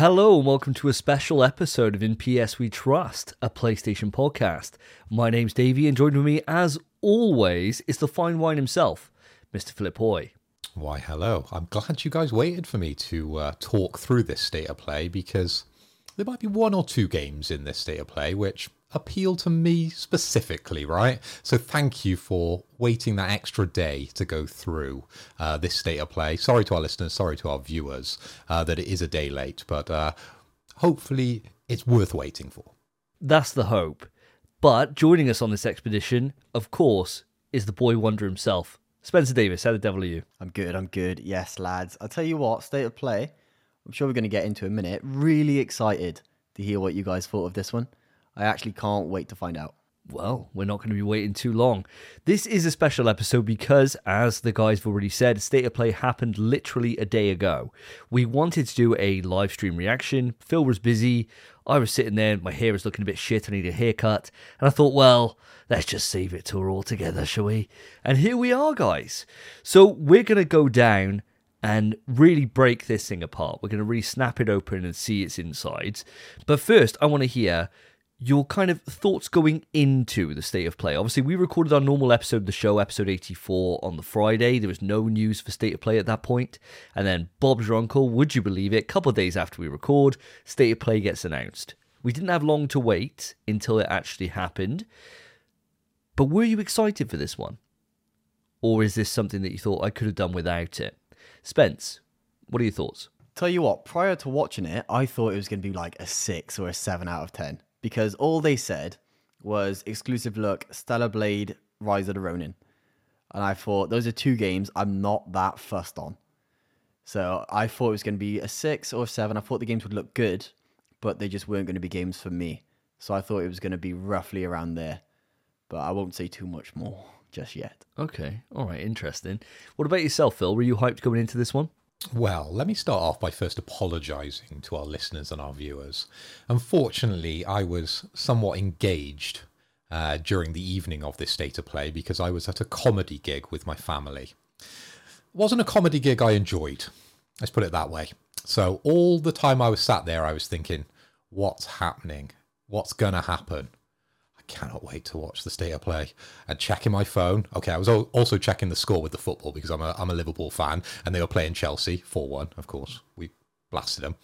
Hello, and welcome to a special episode of In PS We Trust, a PlayStation podcast. My name's Davey, and joined with me, as always, is the fine wine himself, Mr. Philip Hoy. Why, hello. I'm glad you guys waited for me to uh, talk through this state of play because there might be one or two games in this state of play which appeal to me specifically, right? So thank you for waiting that extra day to go through uh, this state of play. Sorry to our listeners, sorry to our viewers uh, that it is a day late, but uh, hopefully it's worth waiting for. That's the hope. But joining us on this expedition, of course, is the boy wonder himself, Spencer Davis. How the devil are you? I'm good. I'm good. Yes, lads. I'll tell you what, state of play. I'm sure we're going to get into a minute. Really excited to hear what you guys thought of this one. I actually can't wait to find out. Well, we're not going to be waiting too long. This is a special episode because, as the guys have already said, State of Play happened literally a day ago. We wanted to do a live stream reaction. Phil was busy. I was sitting there, my hair was looking a bit shit. I need a haircut. And I thought, well, let's just save it till we're all together, shall we? And here we are, guys. So we're going to go down and really break this thing apart. We're going to really snap it open and see its insides. But first, I want to hear your kind of thoughts going into the state of play. Obviously, we recorded our normal episode of the show, episode 84, on the Friday. There was no news for state of play at that point. And then Bob's your uncle, would you believe it? A couple of days after we record, state of play gets announced. We didn't have long to wait until it actually happened. But were you excited for this one? Or is this something that you thought I could have done without it? Spence, what are your thoughts? Tell you what, prior to watching it, I thought it was going to be like a six or a seven out of 10 because all they said was exclusive look Stellar Blade, Rise of the Ronin. And I thought those are two games I'm not that fussed on. So I thought it was going to be a six or a seven. I thought the games would look good, but they just weren't going to be games for me. So I thought it was going to be roughly around there. But I won't say too much more just yet. Okay, all right, interesting. What about yourself, Phil? Were you hyped going into this one? Well, let me start off by first apologising to our listeners and our viewers. Unfortunately, I was somewhat engaged uh, during the evening of this state of play because I was at a comedy gig with my family. It wasn't a comedy gig I enjoyed, let's put it that way. So, all the time I was sat there, I was thinking, what's happening? What's going to happen? Cannot wait to watch the state of play and checking my phone. Okay, I was also checking the score with the football because I'm a I'm a Liverpool fan and they were playing Chelsea four one. Of course, we blasted them.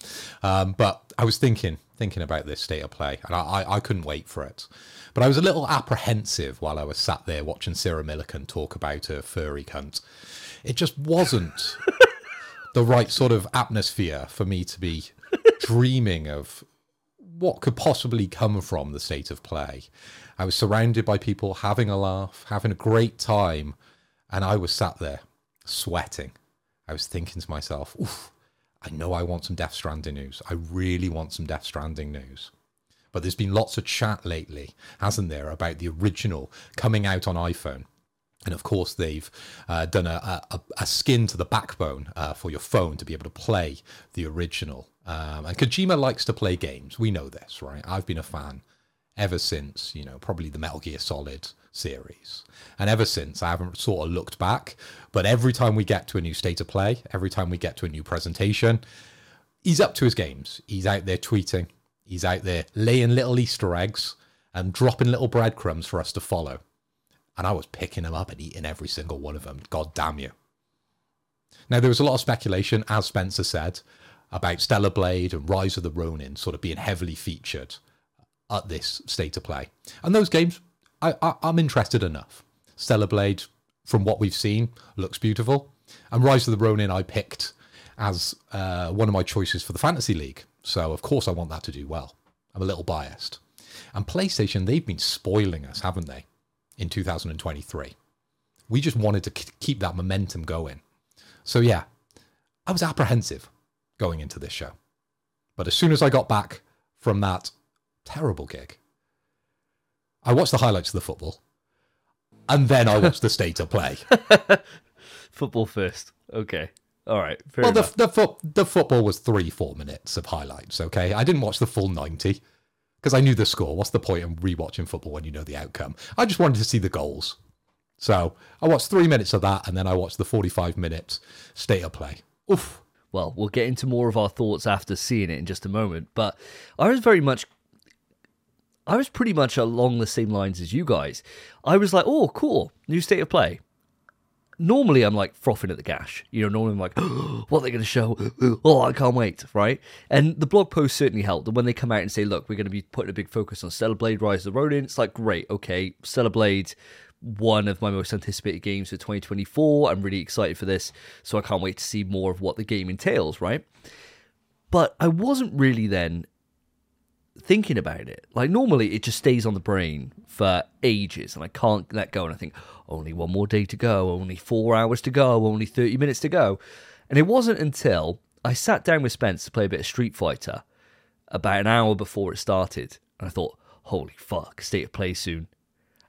Um, but I was thinking thinking about this state of play and I, I, I couldn't wait for it. But I was a little apprehensive while I was sat there watching Sarah Millican talk about her furry cunt. It just wasn't the right sort of atmosphere for me to be dreaming of what could possibly come from the state of play. I was surrounded by people having a laugh, having a great time, and I was sat there sweating. I was thinking to myself, oof, I know I want some Death Stranding news. I really want some Death Stranding news. But there's been lots of chat lately, hasn't there, about the original coming out on iPhone. And of course, they've uh, done a, a, a, skin to the backbone uh, for your phone to be able to play the original. Um, and Kojima likes to play games. We know this, right? I've been a fan ever since, you know, probably the Metal Gear Solid series. And ever since, I haven't sort of looked back. But every time we get to a new state of play, every time we get to a new presentation, he's up to his games. He's out there tweeting, he's out there laying little Easter eggs and dropping little breadcrumbs for us to follow. And I was picking them up and eating every single one of them. God damn you. Now, there was a lot of speculation, as Spencer said, about Stellar Blade and Rise of the Ronin sort of being heavily featured at this state of play. And those games, I, I, am interested enough. Stellar Blade, from what we've seen, looks beautiful. And Rise of the Ronin, I picked as uh, one of my choices for the Fantasy League. So, of course, I want that to do well. I'm a little biased. And PlayStation, they've been spoiling us, haven't they, in 2023? We just wanted to keep that momentum going. So, yeah, I was apprehensive going into this show. But as soon as I got back from that terrible gig, I watched the highlights of the football, and then I watched the state of play. football first. Okay. All right. well, the, the, fo- the football was three, four minutes of highlights. Okay. I didn't watch the full 90 because I knew the score. What's the point in rewatching football when you know the outcome? I just wanted to see the goals. So I watched three minutes of that and then I watched the 45 minutes state of play. Oof. Well, we'll get into more of our thoughts after seeing it in just a moment. But I was very much I was pretty much along the same lines as you guys. I was like, oh, cool, new state of play. Normally, I'm like frothing at the gash. You know, normally I'm like, oh, what are they going to show? Oh, I can't wait, right? And the blog post certainly helped. And when they come out and say, look, we're going to be putting a big focus on Stellar Blade Rise of the Ronin, it's like, great, okay, Stellar Blade, one of my most anticipated games for 2024. I'm really excited for this. So I can't wait to see more of what the game entails, right? But I wasn't really then thinking about it. Like normally it just stays on the brain for ages and I can't let go and I think only one more day to go, only 4 hours to go, only 30 minutes to go. And it wasn't until I sat down with Spence to play a bit of Street Fighter about an hour before it started and I thought, "Holy fuck, state of play soon."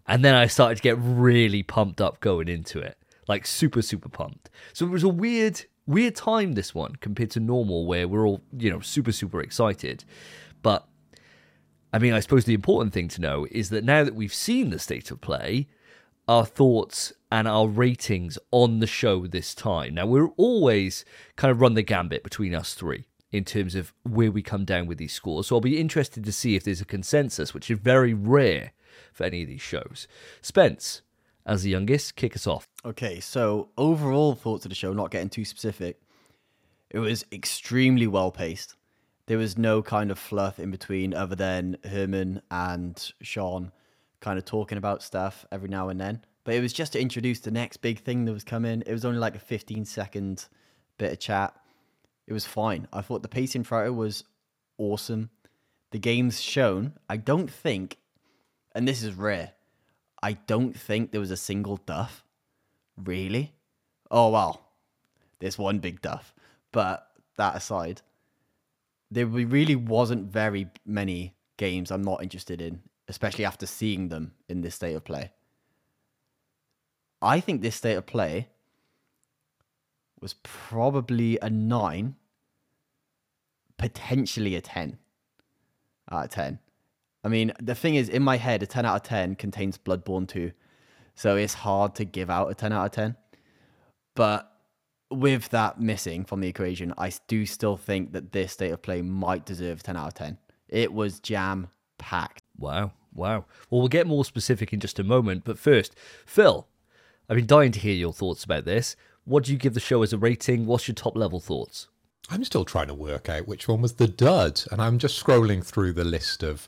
And then I started to get really pumped up going into it. Like super super pumped. So it was a weird weird time this one compared to normal where we're all, you know, super super excited. But I mean, I suppose the important thing to know is that now that we've seen the state of play, our thoughts and our ratings on the show this time. Now, we're always kind of run the gambit between us three in terms of where we come down with these scores. So I'll be interested to see if there's a consensus, which is very rare for any of these shows. Spence, as the youngest, kick us off. Okay, so overall thoughts of the show, not getting too specific, it was extremely well paced. There was no kind of fluff in between other than Herman and Sean kind of talking about stuff every now and then. But it was just to introduce the next big thing that was coming. It was only like a 15 second bit of chat. It was fine. I thought the pacing throughout was awesome. The game's shown, I don't think, and this is rare, I don't think there was a single duff. Really? Oh, well, there's one big duff. But that aside, there really wasn't very many games I'm not interested in, especially after seeing them in this state of play. I think this state of play was probably a nine, potentially a 10 out of 10. I mean, the thing is, in my head, a 10 out of 10 contains Bloodborne 2. So it's hard to give out a 10 out of 10. But with that missing from the equation, I do still think that this state of play might deserve 10 out of 10. It was jam packed. Wow. Wow. Well, we'll get more specific in just a moment. But first, Phil, I've been dying to hear your thoughts about this. What do you give the show as a rating? What's your top level thoughts? I'm still trying to work out which one was the dud. And I'm just scrolling through the list of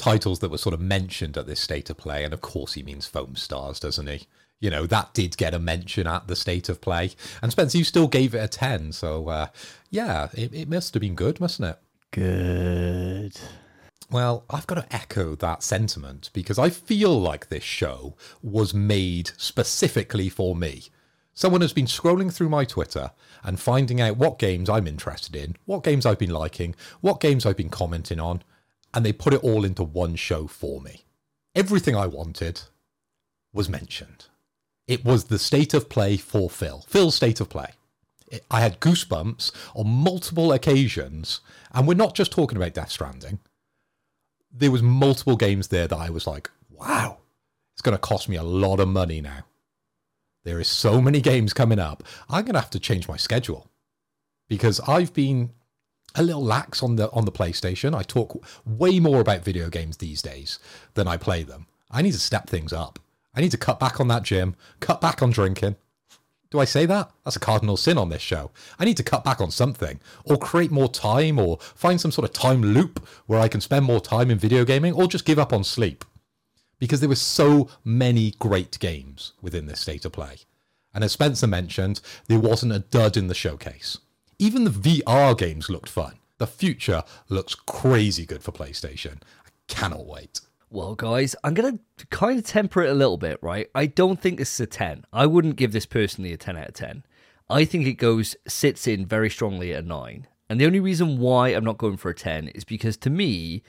titles that were sort of mentioned at this state of play. And of course, he means Foam Stars, doesn't he? you know, that did get a mention at the state of play. And Spencer, you still gave it a 10. So, uh, yeah, it, it must have been good, mustn't it? Good. Well, I've got to echo that sentiment because I feel like this show was made specifically for me. Someone has been scrolling through my Twitter and finding out what games I'm interested in, what games I've been liking, what games I've been commenting on, and they put it all into one show for me. Everything I wanted was mentioned. It was the state of play for Phil. Phil's state of play. I had goosebumps on multiple occasions, and we're not just talking about Death Stranding. There was multiple games there that I was like, wow, it's going to cost me a lot of money now. There is so many games coming up. I'm going to have to change my schedule because I've been a little lax on the on the PlayStation. I talk way more about video games these days than I play them. I need to step things up. I need to cut back on that gym, cut back on drinking. Do I say that? That's a cardinal sin on this show. I need to cut back on something, or create more time, or find some sort of time loop where I can spend more time in video gaming, or just give up on sleep. Because there were so many great games within this state of play. And as Spencer mentioned, there wasn't a dud in the showcase. Even the VR games looked fun. The future looks crazy good for PlayStation. I cannot wait. Well, guys, I'm going to kind of temper it a little bit, right? I don't think this is a 10. I wouldn't give this personally a 10 out of 10. I think it goes, sits in very strongly at a 9. And the only reason why I'm not going for a 10 is because to me,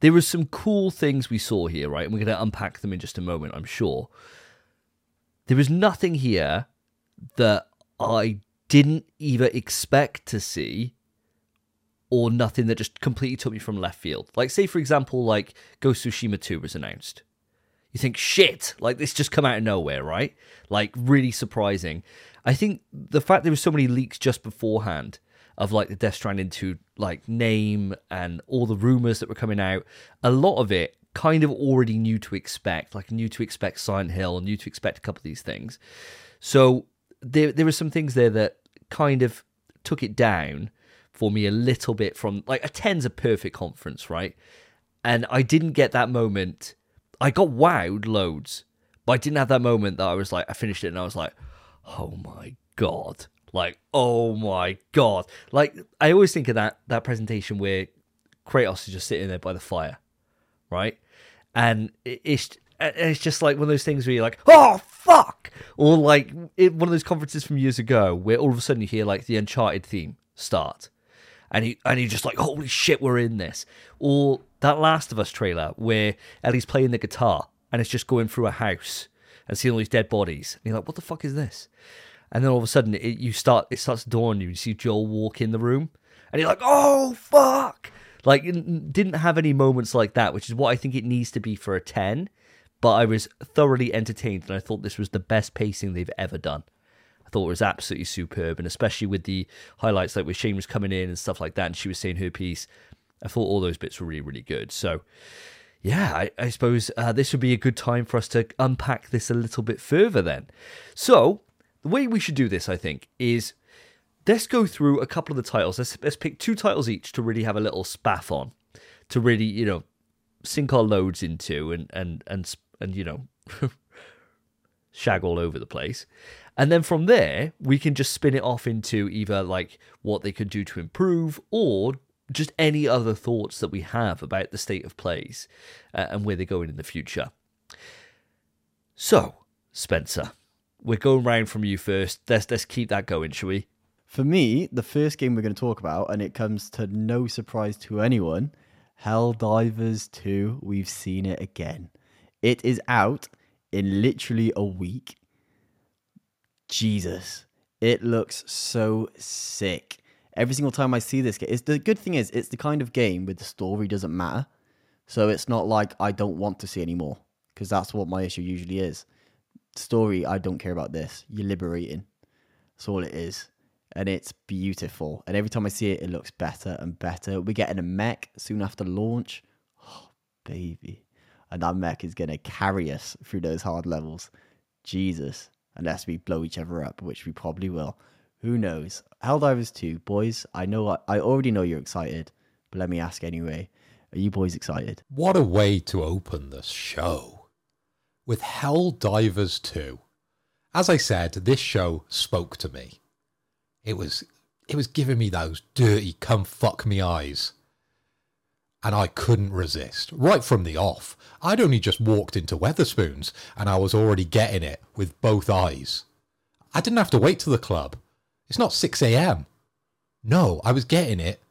there were some cool things we saw here, right? And we're going to unpack them in just a moment, I'm sure. There was nothing here that I didn't either expect to see or nothing that just completely took me from left field. Like, say, for example, like Ghost Tsushima 2 was announced. You think, shit, like this just come out of nowhere, right? Like, really surprising. I think the fact there were so many leaks just beforehand of like the Death Stranding to like name and all the rumors that were coming out, a lot of it kind of already knew to expect, like knew to expect Silent Hill, knew to expect a couple of these things. So there there were some things there that kind of took it down for me a little bit from like a 10's a perfect conference, right? And I didn't get that moment. I got wowed loads, but I didn't have that moment that I was like, I finished it and I was like, oh my God. Like, oh my God. Like, I always think of that, that presentation where Kratos is just sitting there by the fire, right? And it's, it's just like one of those things where you're like, oh, fuck. Or like it, one of those conferences from years ago where all of a sudden you hear like the Uncharted theme start and he and you're just like, holy shit, we're in this. Or that Last of Us trailer where Ellie's playing the guitar and it's just going through a house and seeing all these dead bodies. And you're like, what the fuck is this? And then all of a sudden, it, you start it starts to dawn you. You see Joel walk in the room, and you're like, oh fuck! Like, didn't have any moments like that, which is what I think it needs to be for a ten. But I was thoroughly entertained, and I thought this was the best pacing they've ever done. I thought it was absolutely superb, and especially with the highlights like with Shane was coming in and stuff like that, and she was saying her piece. I thought all those bits were really, really good. So, yeah, I, I suppose uh, this would be a good time for us to unpack this a little bit further then. So, the way we should do this, I think, is let's go through a couple of the titles. Let's, let's pick two titles each to really have a little spaff on, to really, you know, sink our loads into and, and, and, and you know, shag all over the place. And then from there, we can just spin it off into either like what they could do to improve or just any other thoughts that we have about the state of plays uh, and where they're going in the future. So, Spencer, we're going round from you first. Let's let's keep that going, shall we? For me, the first game we're going to talk about, and it comes to no surprise to anyone, Helldivers 2. We've seen it again. It is out in literally a week. Jesus, it looks so sick. Every single time I see this game, it's the good thing is it's the kind of game where the story doesn't matter. So it's not like I don't want to see anymore because that's what my issue usually is. Story, I don't care about this. You're liberating. That's all it is. And it's beautiful. And every time I see it, it looks better and better. We're getting a mech soon after launch. Oh, baby. And that mech is going to carry us through those hard levels. Jesus unless we blow each other up, which we probably will. Who knows? Helldivers 2, boys, I know I already know you're excited, but let me ask anyway. Are you boys excited? What a way to open the show. With Helldivers 2. As I said, this show spoke to me. It was it was giving me those dirty come fuck me eyes and I couldn't resist. Right from the off, I'd only just walked into Wetherspoons and I was already getting it with both eyes. I didn't have to wait to the club. It's not 6 a.m. No, I was getting it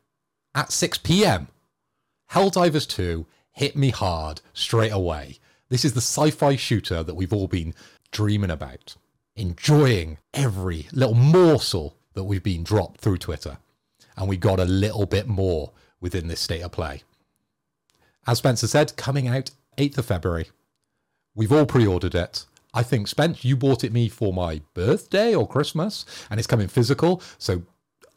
at 6 p.m. Helldivers 2 hit me hard straight away. This is the sci fi shooter that we've all been dreaming about, enjoying every little morsel that we've been dropped through Twitter. And we got a little bit more within this state of play. As Spencer said, coming out 8th of February. We've all pre ordered it. I think, Spence, you bought it me for my birthday or Christmas, and it's coming physical. So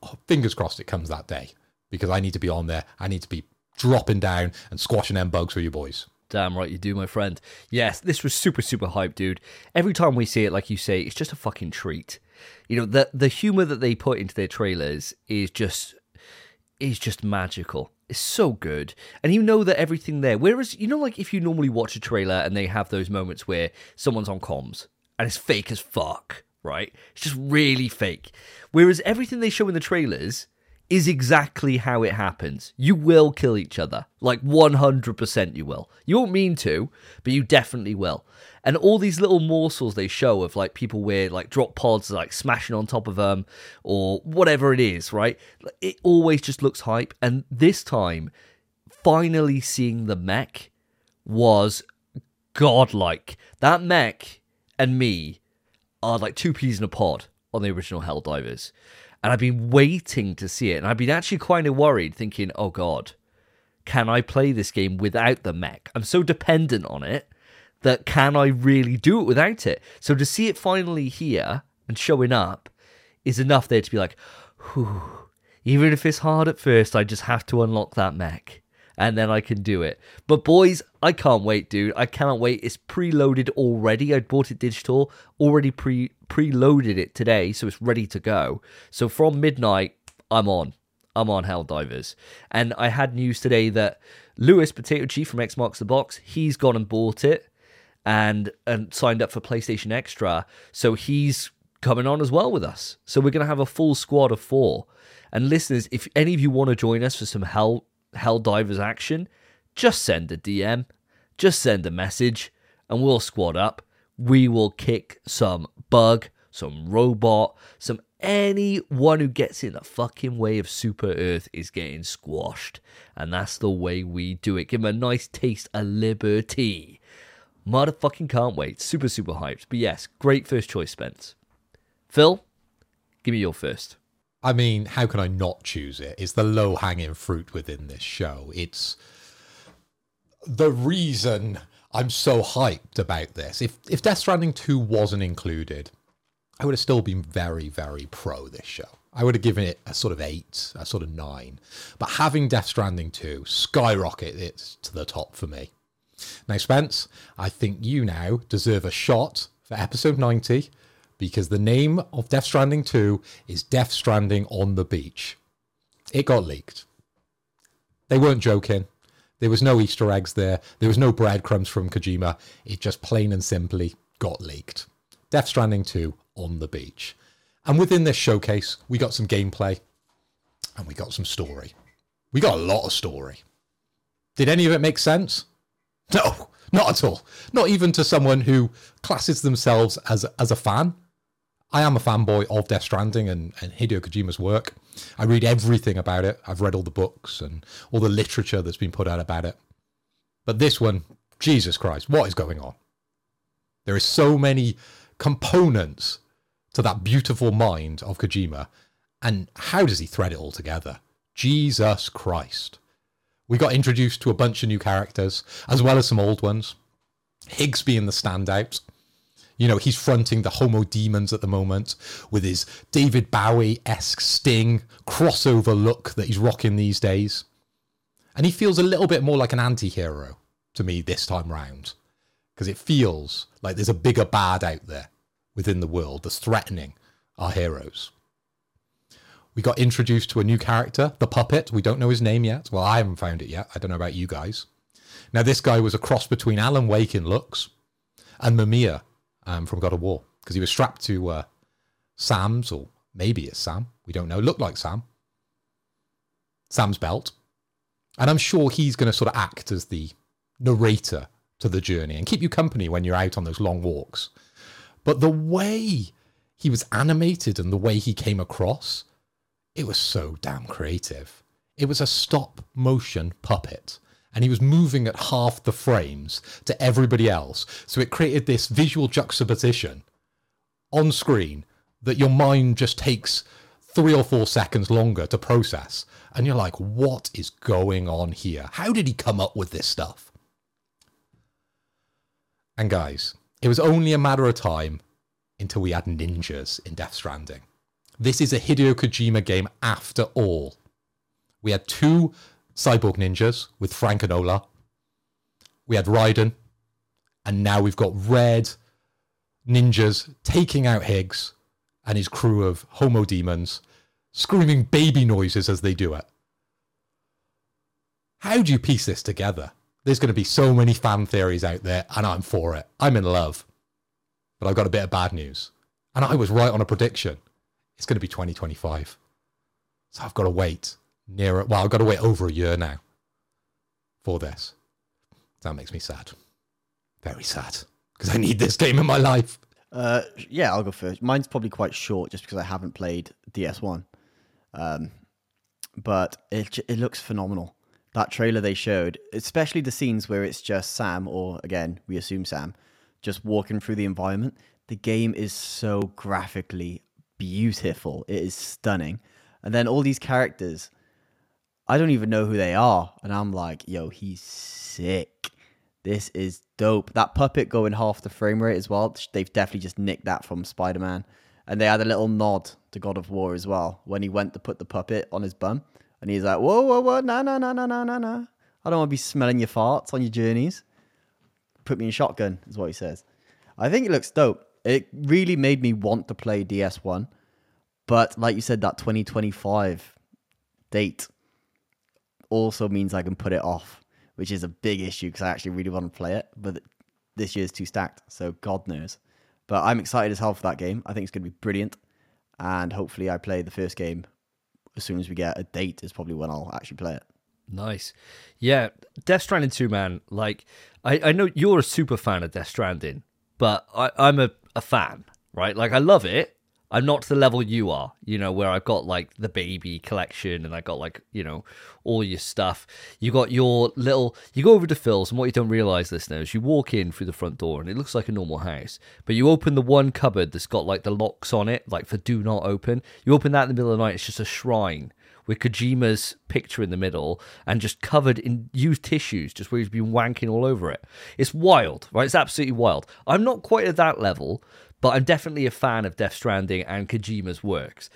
oh, fingers crossed it comes that day because I need to be on there. I need to be dropping down and squashing them bugs for you boys. Damn right you do, my friend. Yes, this was super, super hype, dude. Every time we see it, like you say, it's just a fucking treat. You know, the the humor that they put into their trailers is just is just magical. It's so good. And you know that everything there. Whereas, you know, like if you normally watch a trailer and they have those moments where someone's on comms and it's fake as fuck, right? It's just really fake. Whereas everything they show in the trailers is exactly how it happens. You will kill each other. Like 100% you will. You won't mean to, but you definitely will. And all these little morsels they show of like people where like drop pods like smashing on top of them or whatever it is, right? It always just looks hype. And this time, finally seeing the mech was godlike. That mech and me are like two peas in a pod on the original Helldivers. And I've been waiting to see it. And I've been actually kind of worried, thinking, oh God, can I play this game without the mech? I'm so dependent on it that can I really do it without it? So to see it finally here and showing up is enough there to be like, whew, Even if it's hard at first, I just have to unlock that mech. And then I can do it. But boys, I can't wait, dude. I cannot wait. It's preloaded already. I bought it digital, already pre preloaded it today, so it's ready to go. So from midnight, I'm on. I'm on Helldivers. And I had news today that Lewis, Potato Chief from X Marks the Box, he's gone and bought it and and signed up for PlayStation Extra. So he's coming on as well with us. So we're gonna have a full squad of four. And listeners, if any of you want to join us for some Hell Helldivers action, just send a DM, just send a message, and we'll squad up. We will kick some bug, some robot, some anyone who gets in the fucking way of Super Earth is getting squashed. And that's the way we do it. Give them a nice taste of liberty. Motherfucking can't wait. Super, super hyped. But yes, great first choice, Spence. Phil, give me your first. I mean, how can I not choose it? It's the low hanging fruit within this show. It's the reason I'm so hyped about this. If if Death Stranding 2 wasn't included, I would have still been very, very pro this show. I would have given it a sort of eight, a sort of nine. But having Death Stranding 2 skyrocket it to the top for me. Now, Spence, I think you now deserve a shot for episode 90 because the name of Death Stranding 2 is Death Stranding on the Beach. It got leaked. They weren't joking. There was no Easter eggs there. There was no breadcrumbs from Kojima. It just plain and simply got leaked. Death Stranding 2 on the beach. And within this showcase, we got some gameplay and we got some story. We got a lot of story. Did any of it make sense? No, not at all. Not even to someone who classes themselves as, as a fan. I am a fanboy of Death Stranding and, and Hideo Kojima's work. I read everything about it. I've read all the books and all the literature that's been put out about it. But this one, Jesus Christ, what is going on? There is so many components to that beautiful mind of Kojima. And how does he thread it all together? Jesus Christ. We got introduced to a bunch of new characters, as well as some old ones. Higgs being the standout. You know, he's fronting the Homo Demens at the moment with his David Bowie esque sting crossover look that he's rocking these days. And he feels a little bit more like an anti hero to me this time round. Because it feels like there's a bigger bad out there within the world that's threatening our heroes. We got introduced to a new character, the puppet. We don't know his name yet. Well, I haven't found it yet. I don't know about you guys. Now, this guy was a cross between Alan Wake in looks and Mimir um, from God of War because he was strapped to uh, Sam's, or maybe it's Sam. We don't know. Looked like Sam. Sam's belt. And I'm sure he's going to sort of act as the narrator to the journey and keep you company when you're out on those long walks. But the way he was animated and the way he came across, it was so damn creative. It was a stop motion puppet. And he was moving at half the frames to everybody else. So it created this visual juxtaposition on screen that your mind just takes three or four seconds longer to process. And you're like, what is going on here? How did he come up with this stuff? And guys, it was only a matter of time until we had ninjas in Death Stranding. This is a Hideo Kojima game after all. We had two cyborg ninjas with Frank and Olga. We had Raiden. And now we've got red ninjas taking out Higgs and his crew of homo demens, screaming baby noises as they do it. How do you piece this together? There's going to be so many fan theories out there, and I'm for it. I'm in love. But I've got a bit of bad news. And I was right on a prediction. It's going to be 2025. So I've got to wait near Well, I've got to wait over a year now for this. That makes me sad. Very sad. Because I need this game in my life. Uh, yeah, I'll go first. Mine's probably quite short just because I haven't played DS1. Um, but it it looks phenomenal. That trailer they showed, especially the scenes where it's just Sam, or again, we assume Sam, just walking through the environment. The game is so graphically beautiful. It is stunning. And then all these characters, I don't even know who they are. And I'm like, yo, he's sick. This is dope. That puppet going half the frame rate as well. They've definitely just nicked that from Spider Man. And they had a little nod to God of War as well when he went to put the puppet on his bum. And he's like, whoa, whoa, whoa, no, no, no, no, no, no, no. I don't want to be smelling your farts on your journeys. Put me in shotgun, is what he says. I think it looks dope. It really made me want to play DS1. But like you said, that 2025 date also means I can put it off, which is a big issue because I actually really want to play it. But this year's too stacked, so God knows. But I'm excited as hell for that game. I think it's going to be brilliant. And hopefully, I play the first game as soon as we get a date, is probably when I'll actually play it. Nice. Yeah, Death Stranding 2, man. Like, I, I know you're a super fan of Death Stranding, but I, I'm a, a fan, right? Like, I love it. I'm not to the level you are, you know, where I've got like the baby collection and I got like, you know, all your stuff. You got your little, you go over to Phil's, and what you don't realize, listeners, you walk in through the front door and it looks like a normal house, but you open the one cupboard that's got like the locks on it, like for do not open. You open that in the middle of the night, it's just a shrine with Kojima's picture in the middle and just covered in used tissues, just where he's been wanking all over it. It's wild, right? It's absolutely wild. I'm not quite at that level, but I'm definitely a fan of Death Stranding and Kojima's works.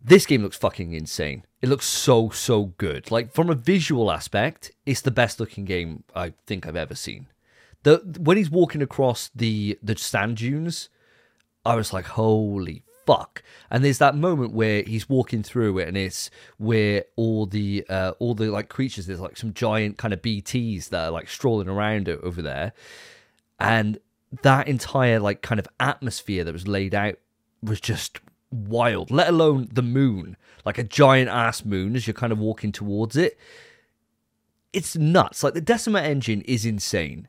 This game looks fucking insane. It looks so, so good. Like, from a visual aspect, it's the best looking game I think I've ever seen. The When he's walking across the, the sand dunes, I was like, holy fuck and there's that moment where he's walking through it and it's where all the uh all the like creatures there's like some giant kind of bts that are like strolling around over there and that entire like kind of atmosphere that was laid out was just wild let alone the moon like a giant ass moon as you're kind of walking towards it it's nuts like the decima engine is insane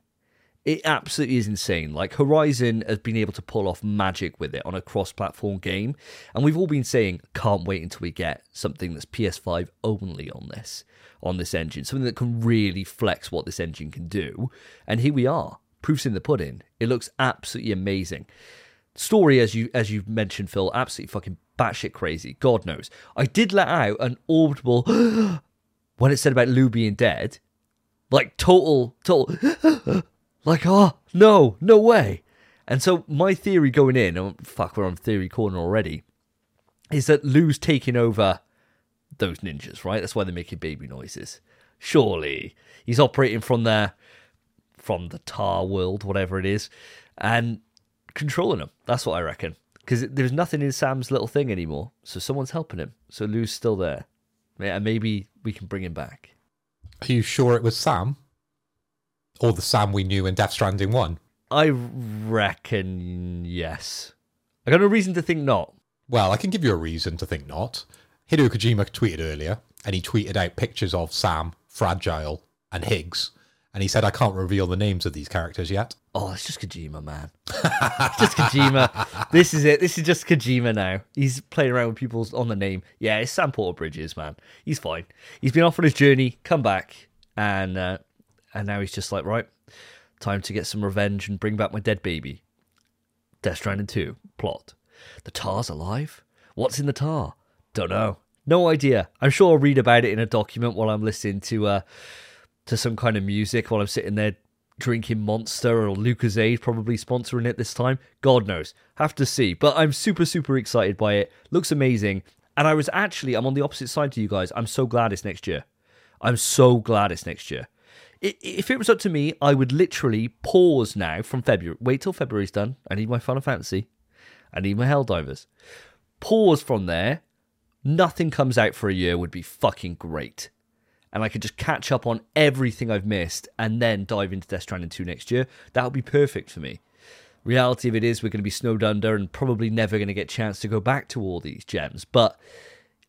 it absolutely is insane. Like Horizon has been able to pull off magic with it on a cross-platform game, and we've all been saying can't wait until we get something that's PS5 only on this on this engine, something that can really flex what this engine can do. And here we are, proofs in the pudding. It looks absolutely amazing. Story, as you as you mentioned, Phil, absolutely fucking batshit crazy. God knows. I did let out an audible when it said about Lou being dead, like total total. Like, oh, no, no way. And so my theory going in, oh, fuck, we're on theory corner already, is that Lou's taking over those ninjas, right? That's why they're making baby noises. Surely he's operating from there, from the tar world, whatever it is, and controlling them. That's what I reckon. Because there's nothing in Sam's little thing anymore, so someone's helping him. So Lou's still there, and maybe we can bring him back. Are you sure it was Sam? Or the Sam we knew in Death Stranding 1? I reckon yes. I got no reason to think not. Well, I can give you a reason to think not. Hideo Kojima tweeted earlier, and he tweeted out pictures of Sam, Fragile, and Higgs. And he said, I can't reveal the names of these characters yet. Oh, it's just Kojima, man. it's just Kojima. This is it. This is just Kojima now. He's playing around with people on the name. Yeah, it's Sam Porter Bridges, man. He's fine. He's been off on his journey, come back, and uh, and now he's just like, right, time to get some revenge and bring back my dead baby. Death Stranding 2 plot. The tar's alive? What's in the tar? Don't know. No idea. I'm sure I'll read about it in a document while I'm listening to uh to some kind of music while I'm sitting there drinking Monster or Lucozade, probably sponsoring it this time. God knows. Have to see. But I'm super, super excited by it. Looks amazing. And I was actually, I'm on the opposite side to you guys. I'm so glad it's next year. I'm so glad it's next year if it was up to me, I would literally pause now from February. Wait till February's done. I need my Final Fantasy. I need my Helldivers. Pause from there. Nothing comes out for a year would be fucking great. And I could just catch up on everything I've missed and then dive into Death Stranding 2 next year. That would be perfect for me. Reality of it is, we're going to be snowed under and probably never going to get a chance to go back to all these gems. But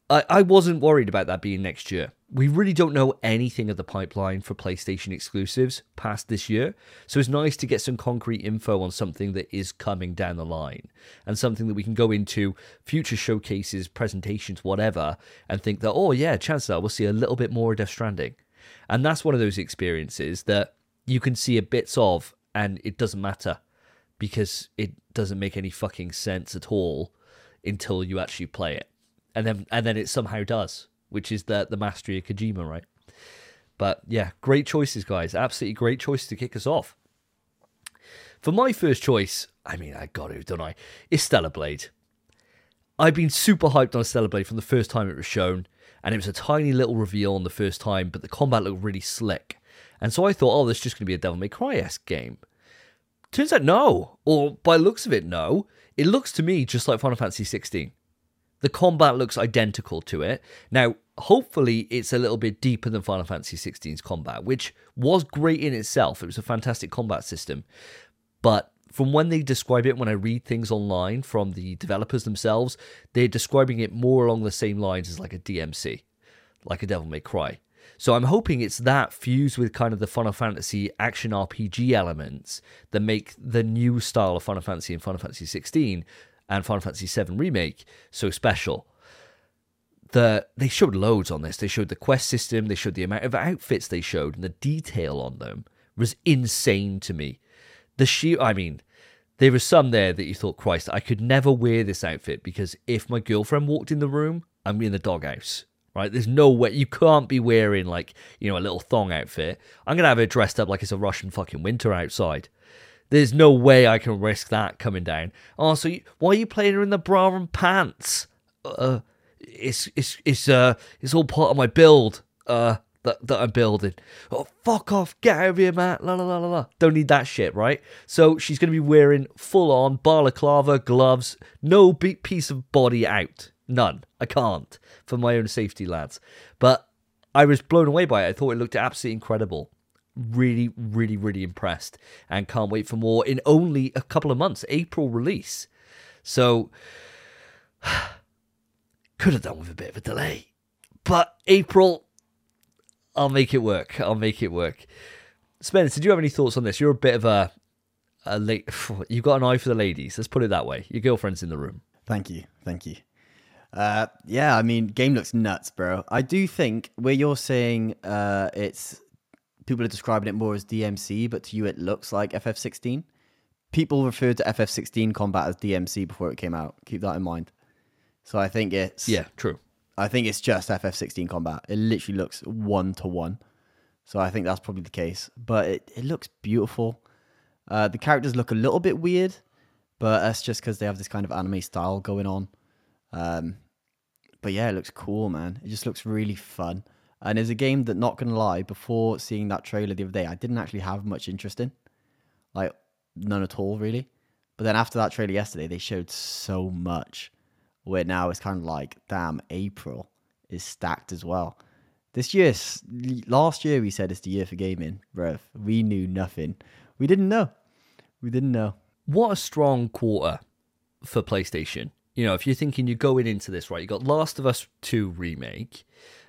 I, I wasn't worried about that being next year. We really don't know anything of the pipeline for PlayStation exclusives past this year, so it's nice to get some concrete info on something that is coming down the line and something that we can go into future showcases, presentations, whatever, and think that, oh, yeah, chances are we'll see a little bit more of Death Stranding. And that's one of those experiences that you can see a bits of and it doesn't matter because it doesn't make any fucking sense at all until you actually play it and then and then it somehow does, which is the the mastery of Kojima, right? But yeah, great choices, guys. Absolutely great choices to kick us off. For my first choice, I mean, I got to, don't I? It's Stellar Blade. I've been super hyped on Stellar Blade from the first time it was shown, and it was a tiny little reveal on the first time, but the combat looked really slick. And so I thought, oh, this is just going to be a Devil May Cry esque game. Turns out, no. Or by looks of it, no. It looks to me just like Final Fantasy 16. The combat looks identical to it. Now, hopefully, it's a little bit deeper than Final Fantasy 16's combat, which was great in itself. It was a fantastic combat system. But from when they describe it, when I read things online from the developers themselves, they're describing it more along the same lines as like a DMC, like a Devil May Cry. So I'm hoping it's that fused with kind of the Final Fantasy action RPG elements that make the new style of Final Fantasy and Final Fantasy 16 and Final Fantasy VII remake so special. The they showed loads on this. They showed the quest system, they showed the amount of outfits they showed, and the detail on them was insane to me. The sheer I mean, there were some there that you thought, Christ, I could never wear this outfit because if my girlfriend walked in the room, I'm in the doghouse right? There's no way you can't be wearing like you know a little thong outfit. I'm gonna have her dressed up like it's a Russian fucking winter outside. There's no way I can risk that coming down. Oh, so you, why are you playing her in the bra and pants? Uh, it's it's it's uh it's all part of my build. Uh, that, that I'm building. Oh, fuck off. Get out of here, man. La, la, la, la, la. Don't need that shit, right? So she's to be wearing full on balaclava, gloves, no big piece of body out. None. I can't for my own safety, lads. But I was blown away by it. I thought it looked absolutely incredible. Really, really, really impressed and can't wait for more in only a couple of months. April release. So, could have done with a bit of a delay. But April, I'll make it work. I'll make it work. Spencer, did you have any thoughts on this? You're a bit of a, a late. You've got an eye for the ladies. Let's put it that way. Your girlfriend's in the room. Thank you. Thank you. Uh, yeah, I mean, game looks nuts, bro. I do think where you're saying uh, it's people are describing it more as DMC, but to you it looks like FF16. People referred to FF16 combat as DMC before it came out. Keep that in mind. So I think it's yeah, true. I think it's just FF16 combat. It literally looks one to one. So I think that's probably the case. But it, it looks beautiful. Uh, the characters look a little bit weird, but that's just because they have this kind of anime style going on. Um, but yeah, it looks cool, man. It just looks really fun. And it's a game that, not gonna lie, before seeing that trailer the other day, I didn't actually have much interest in, like none at all, really. But then after that trailer yesterday, they showed so much. Where now it's kind of like, damn, April is stacked as well. This year, last year we said it's the year for gaming, bruv. We knew nothing. We didn't know. We didn't know. What a strong quarter for PlayStation you know, if you're thinking you're going into this, right, you got Last of Us 2 remake,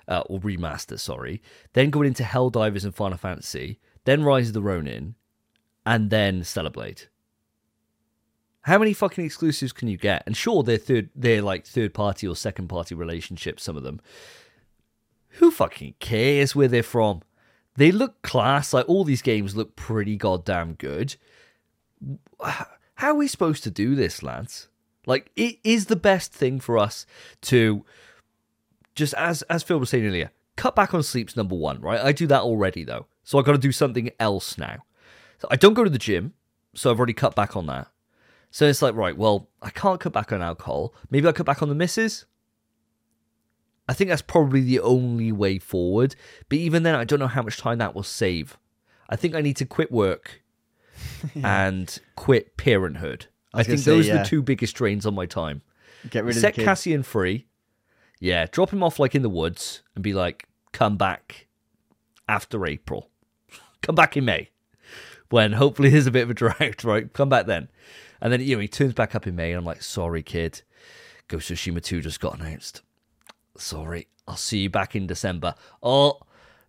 uh, or remaster, sorry, then going into Helldivers and Final Fantasy, then Rise of the Ronin, and then Stellar Blade. How many fucking exclusives can you get? And sure, they're third, they're like third party or second party relationships. Some of them. Who fucking cares where they're from? They look class. Like all these games look pretty goddamn good. How are we supposed to do this, lads? Like it is the best thing for us to just as as Phil was saying earlier, cut back on sleep's number one, right? I do that already though. So I gotta do something else now. So I don't go to the gym, so I've already cut back on that. So it's like, right, well, I can't cut back on alcohol. Maybe I cut back on the misses. I think that's probably the only way forward. But even then, I don't know how much time that will save. I think I need to quit work yeah. and quit parenthood. I, I think say, those yeah. are the two biggest drains on my time. Get rid Set of Set Cassian free. Yeah, drop him off like in the woods and be like, come back after April. come back in May. When hopefully there's a bit of a drought, right? Come back then. And then, you know, he turns back up in May and I'm like, sorry, kid. Ghost of Tsushima 2 just got announced. Sorry. I'll see you back in December. Oh,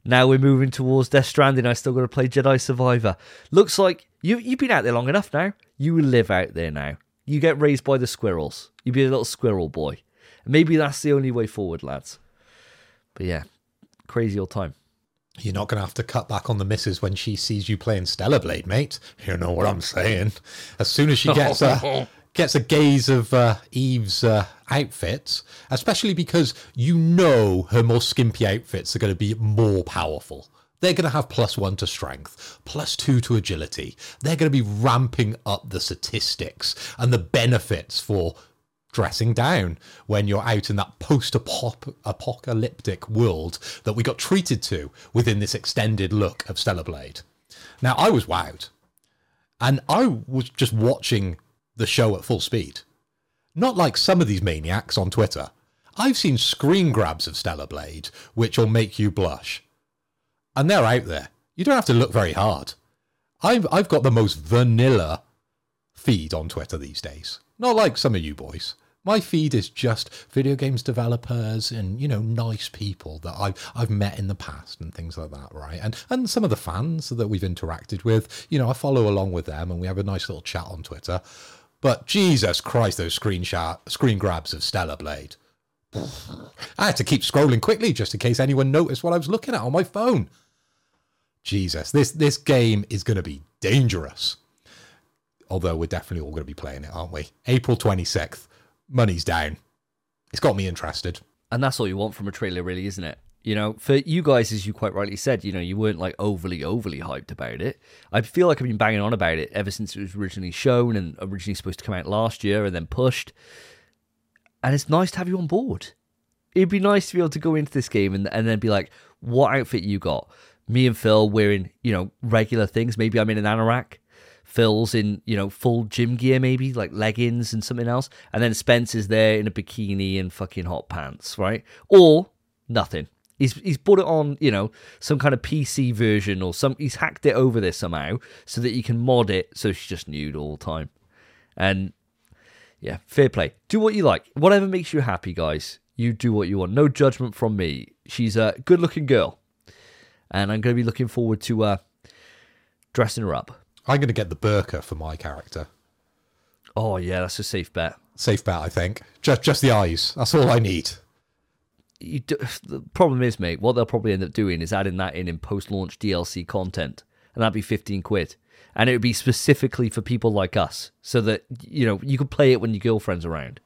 now we're moving towards Death Stranding. I still got to play Jedi Survivor. Looks like you you've been out there long enough now. You live out there now. You get raised by the squirrels. You be a little squirrel boy. Maybe that's the only way forward, lads. But yeah, crazy old time. You're not going to have to cut back on the missus when she sees you playing Stellar Blade, mate. You know what I'm saying. As soon as she gets a gets a gaze of uh, Eve's uh, outfits, especially because you know her more skimpy outfits are going to be more powerful They're going to have plus one to strength, plus two to agility. They're going to be ramping up the statistics and the benefits for dressing down when you're out in that post apocalyptic world that we got treated to within this extended look of Stellar Blade. Now, I was wowed. And I was just watching the show at full speed. Not like some of these maniacs on Twitter. I've seen screen grabs of Stellar Blade, which will make you blush. And they're out there. You don't have to look very hard. I've, I've got the most vanilla feed on Twitter these days. Not like some of you boys. My feed is just video games developers and you know nice people that I've I've met in the past and things like that, right? And and some of the fans that we've interacted with, you know, I follow along with them and we have a nice little chat on Twitter. But Jesus Christ, those screenshot screen grabs of Stellar Blade. I had to keep scrolling quickly just in case anyone noticed what I was looking at on my phone. Jesus, this this game is going to be dangerous. Although we're definitely all going to be playing it, aren't we? April 26th money's down. It's got me interested. And that's all you want from a trailer, really, isn't it? You know, for you guys, as you quite rightly said, you know, you weren't like overly, overly hyped about it. I feel like I've been banging on about it ever since it was originally shown and originally supposed to come out last year and then pushed. And it's nice to have you on board. It'd be nice to be able to go into this game and, and then be like, what outfit you got? Me and Phil wearing, you know, regular things. Maybe I'm in an anorak. Phil's in, you know, full gym gear, maybe like leggings and something else. And then Spencer's there in a bikini and fucking hot pants, right? Or nothing. He's he's put it on, you know, some kind of PC version or some. He's hacked it over there somehow so that you can mod it so she's just nude all the time. And yeah, fair play. Do what you like. Whatever makes you happy, guys. You do what you want. No judgment from me. She's a good-looking girl, and I'm going to be looking forward to uh, dressing her up. I'm going to get the burqa for my character. Oh yeah, that's a safe bet. Safe bet, I think. Just just the eyes. That's all I need. Do, the problem is, mate, what they'll probably end up doing is adding that in in post-launch DLC content, and that'd be fifteen quid, and it would be specifically for people like us, so that you know you could play it when your girlfriend's around.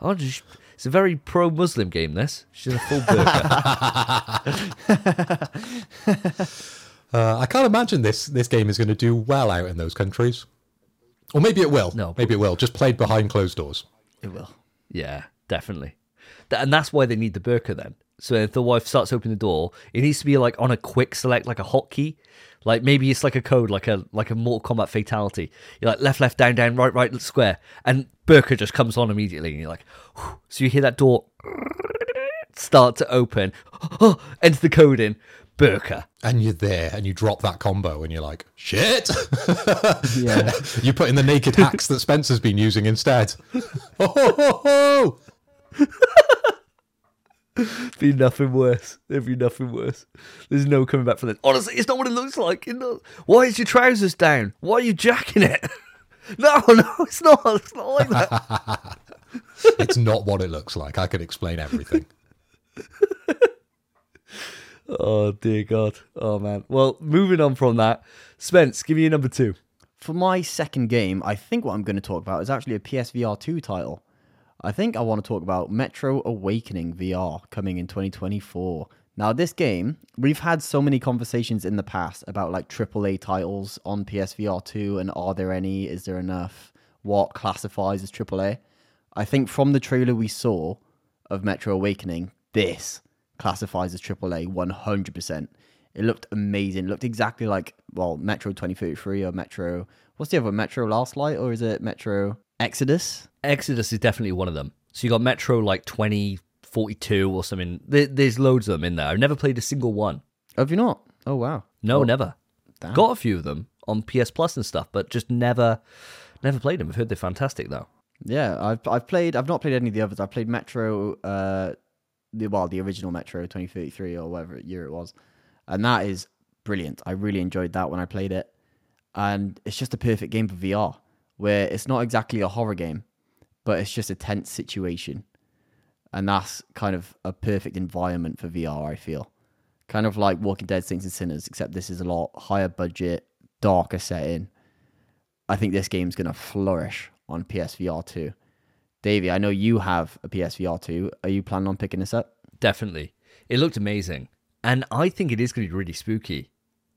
Oh, just, it's a very pro-Muslim game. This she's a full burqa. Uh, I can't imagine this this game is going to do well out in those countries. Or maybe it will. No. Maybe it will. Just played behind closed doors. It will. Yeah, definitely. And that's why they need the burqa then. So if the wife starts opening the door, it needs to be like on a quick select, like a hotkey. Like maybe it's like a code, like a like a Mortal Kombat fatality. You're like left, left, down, down, right, right, square, and burqa just comes on immediately, and you're like, Whew. so you hear that door start to open, enter the code in, burqa. And you're there and you drop that combo and you're like, shit. Yeah. you put in the naked hacks that Spencer's been using instead. oh, be nothing worse. There'd be nothing worse. There's no coming back from this. Honestly, it's not what it looks like. It not, why is your trousers down? Why are you jacking it? no, no, it's not. It's not like that. it's not what it looks like. I could explain everything. Oh dear God. Oh man. Well, moving on from that, Spence, give me your number two. For my second game, I think what I'm going to talk about is actually a PSVR 2 title. I think I want to talk about Metro Awakening VR coming in 2024. Now, this game, we've had so many conversations in the past about like AAA titles on PSVR 2 and are there any? Is there enough? What classifies as AAA? I think from the trailer we saw of Metro Awakening, this classifies as AAA 100%. It looked amazing. It looked exactly like, well, Metro 2033 or Metro. What's the other? Metro Last Light or is it Metro Exodus? Exodus is definitely one of them. So you got Metro like 2042 or something. There, there's loads of them in there. I've never played a single one. Have you not? Oh, wow. No, Well, never. damn. Got a few of them on PS Plus and stuff, but just never, never played them. I've heard they're fantastic though. Yeah, I've I've played. I've not played any of the others. I've played Metro, uh, the well, the original Metro 2033 or whatever year it was, and that is brilliant. I really enjoyed that when I played it, and it's just a perfect game for VR, where it's not exactly a horror game, but it's just a tense situation, and that's kind of a perfect environment for VR. I feel, kind of like Walking Dead: Saints and Sinners, except this is a lot higher budget, darker setting. I think this game's gonna flourish on PSVR 2. Davey, I know you have a PSVR 2. Are you planning on picking this up? Definitely. It looked amazing. And I think it is going to be really spooky.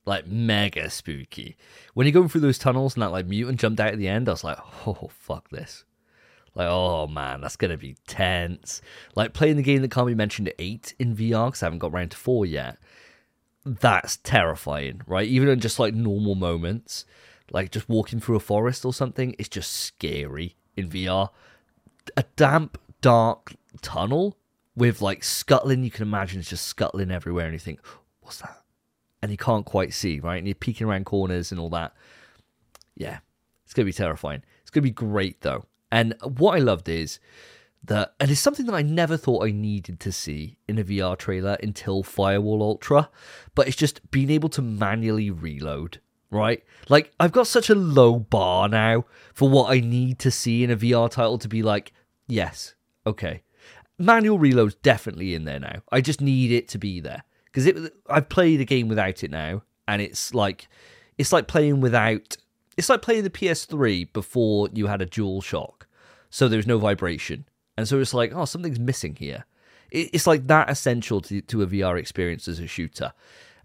Like, mega spooky. When you're going through those tunnels and that, like, mutant jumped out at the end, I was like, oh, fuck this. Like, oh man, that's going to be tense. Like, playing the game that can't be mentioned at 8 in VR, because I haven't got round to 4 yet, that's terrifying, right? Even in just like normal moments, like just walking through a forest or something, it's just scary in VR. A damp, dark tunnel with like scuttling, you can imagine it's just scuttling everywhere, and you think, what's that? And you can't quite see, right? And you're peeking around corners and all that. Yeah, it's to be terrifying. It's to be great, though. And what I loved is that, and it's something that I never thought I needed to see in a VR trailer until Firewall Ultra, but it's just being able to manually reload right? Like, I've got such a low bar now for what I need to see in a VR title to be like, yes, okay. Manual reload's definitely in there now. I just need it to be there because it. I've played a game without it now, and it's like, it's like playing without. It's like playing the PS3 before you had a Dual Shock, so there's no vibration, and so it's like, oh, something's missing here. It's like that essential to, to a VR experience as a shooter.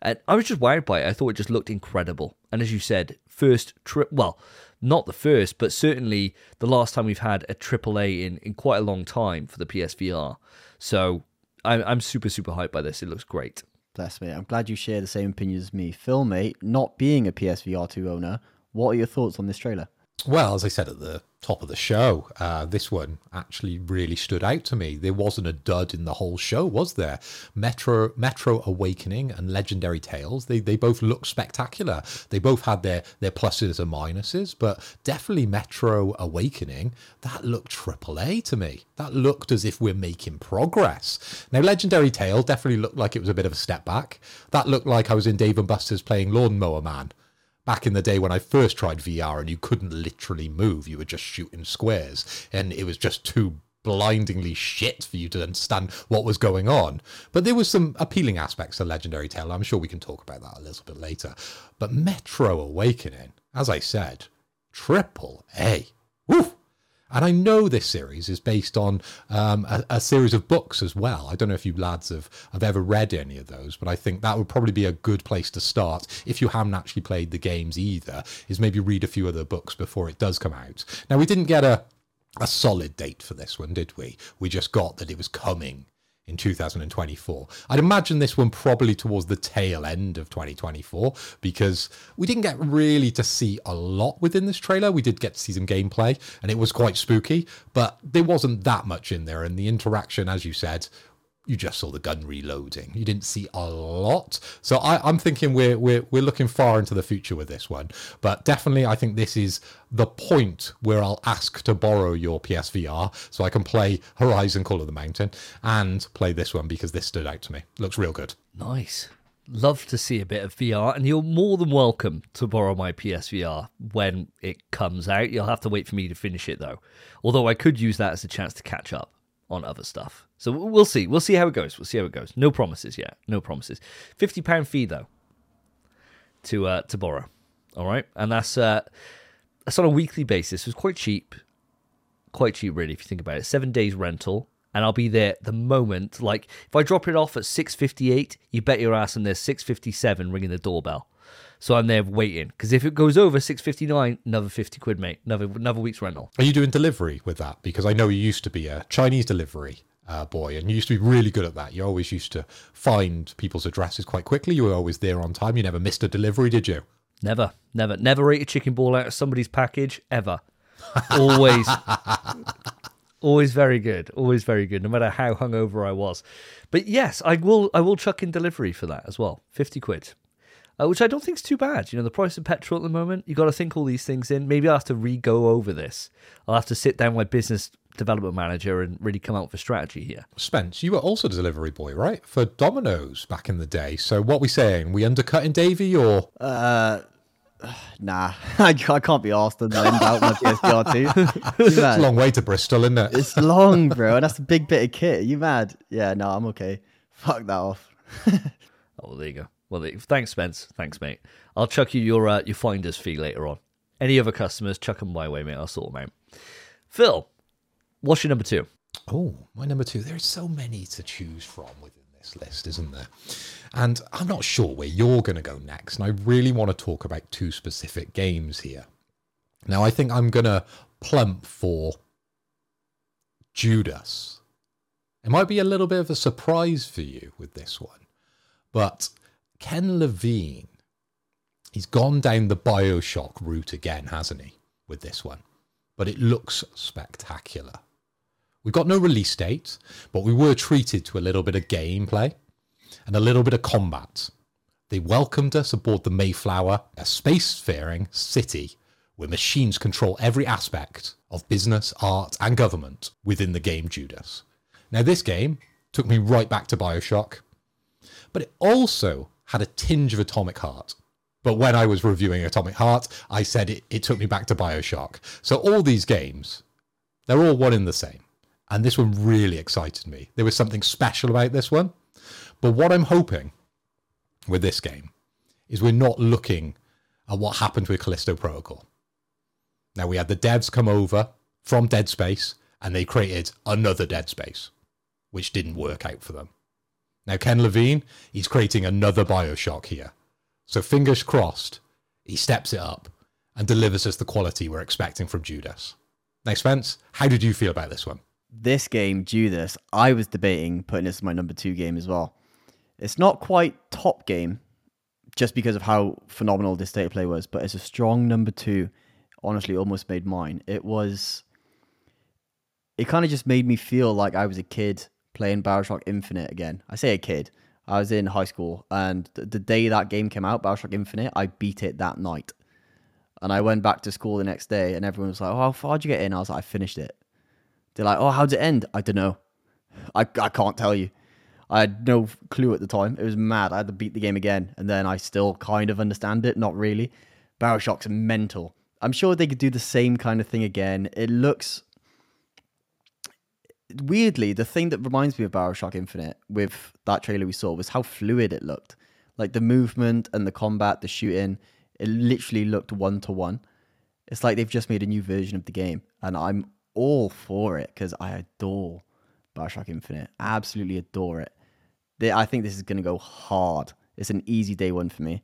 And I was just wired by it. I thought it just looked incredible. And as you said, first trip, well, not the first, but certainly the last time we've had a AAA in, in quite a long time for the PSVR. So I'm, I'm super, super hyped by this. It looks great. Bless me. I'm glad you share the same opinion as me. Phil, mate, not being a PSVR 2 owner, what are your thoughts on this trailer? Well, as I said at the top of the show, uh, this one actually really stood out to me. There wasn't a dud in the whole show, was there? Metro Metro Awakening and Legendary Tales, they, they both look spectacular. They both had their, their pluses and minuses, but definitely Metro Awakening, that looked triple A to me. That looked as if we're making progress. Now, Legendary Tale definitely looked like it was a bit of a step back. That looked like I was in Dave and Buster's playing Lawnmower Man back in the day when I first tried VR and you couldn't literally move, you were just shooting squares, and it was just too blindingly shit for you to understand what was going on. But there was some appealing aspects to Legendary Tale. I'm sure we can talk about that a little bit later. But Metro Awakening, as I said, triple A. Woof! And I know this series is based on um, a, a, series of books as well. I don't know if you lads have, have ever read any of those, but I think that would probably be a good place to start if you haven't actually played the games either, is maybe read a few of the books before it does come out. Now, we didn't get a, a solid date for this one, did we? We just got that it was coming in 2024. I'd imagine this one probably towards the tail end of 2024 because we didn't get really to see a lot within this trailer. We did get to see some gameplay and it was quite spooky, but there wasn't that much in there. And the interaction, as you said, you just saw the gun reloading. You didn't see a lot. So I, am thinking we're, we're we're looking far into the future with this one. But definitely I think this is the point where I'll ask to borrow your PSVR so I can play Horizon Call of the Mountain and play this one because this stood out to me. Looks real good. Nice. Love to see a bit of VR, and you're more than welcome to borrow my PSVR when it comes out. You'll have to wait for me to finish it though. Although I could use that as a chance to catch up on other stuff. So we'll see. We'll see how it goes. We'll see how it goes. No promises yet. No promises. Fifty pound fee though to uh, to borrow. All right, and that's uh, that's on a weekly basis. It was quite cheap, quite cheap really if you think about it. Seven days rental, and I'll be there the moment. Like if I drop it off at six fifty eight, you bet your ass I'm there six fifty seven ringing the doorbell. So I'm there waiting because if it goes over six fifty nine, another fifty quid, mate. Another another week's rental. Are you doing delivery with that? Because I know you used to be a Chinese delivery uh, boy, and you used to be really good at that. You always used to find people's addresses quite quickly. You were always there on time. You never missed a delivery, did you? Never, never, never ate a chicken ball out of somebody's package ever. Always, always very good. Always very good, no matter how hungover I was. But yes, I will. I will chuck in delivery for that as well. Fifty quid uh, which I don't think is too bad. You know, the price of petrol at the moment, you got to think all these things in. Maybe I'll have to re go over this. I'll have to sit down with my business development manager and really come up with a strategy here. Spence, you were also the delivery boy, right? For Domino's back in the day. So what we saying? We undercutting Davey or? Uh, Nah, I can't be asked to lend out my PSVR 2. it's a long way to Bristol, isn't it? It's long, bro. And that's a big bit of kit. Are you mad? Yeah, no, I'm okay. Fuck that off. oh, there you go. Well, thanks, Spence. Thanks, mate. I'll chuck you your uh, your finder's fee later on. Any other customers, chuck them my way, mate. I'll sort them out. Phil, what's your number two? Oh, my number two. There's so many to choose from within this list, isn't there? And I'm not sure where you're going to go next. And I really want to talk about two specific games here. Now, I think I'm going to plump for Judas. It might be a little bit of a surprise for you with this one, but Ken Levine, he's gone down the Bioshock route again, hasn't he, with this one? But it looks spectacular. We got no release date, but we were treated to a little bit of gameplay and a little bit of combat. They welcomed us aboard the Mayflower, a spacefaring city where machines control every aspect of business, art, and government within the game Judas. Now, this game took me right back to Bioshock, but it also had a tinge of Atomic Heart. But when I was reviewing Atomic Heart, I said it, it took me back to Bioshock. So all these games, they're all one in the same. And this one really excited me. There was something special about this one. But what I'm hoping with this game is we're not looking at what happened with Callisto Protocol. Now, we had the devs come over from Dead Space and they created another Dead Space, which didn't work out for them. Now, Ken Levine, he's creating another Bioshock here. So, fingers crossed, he steps it up and delivers us the quality we're expecting from Judas. Now, Spence, how did you feel about this one? This game, Judas, I was debating putting this as my number two game as well. It's not quite top game just because of how phenomenal this state of play was, but it's a strong number two honestly almost made mine. It was. It kind of just made me feel like I was a kid playing Bioshock Infinite again. I say a kid. I was in high school, and the day that game came out, Bioshock Infinite, I beat it that night. And I went back to school the next day, and everyone was like, "Oh, how far did you get in?" I was like, "I finished it." They're like, "Oh, how'd it end?" I don't know. I I can't tell you. I had no clue at the time. It was mad. I had to beat the game again, and then I still kind of understand it. Not really. Bioshock's mental. I'm sure they could do the same kind of thing again. It looks weirdly the thing that reminds me of Bioshock Infinite with that trailer we saw was how fluid it looked. Like the movement and the combat, the shooting, it literally looked one to one. It's like they've just made a new version of the game, and I'm all for it because I adore Bioshock Infinite. Absolutely adore it. I think this is going to go hard. It's an easy day one for me.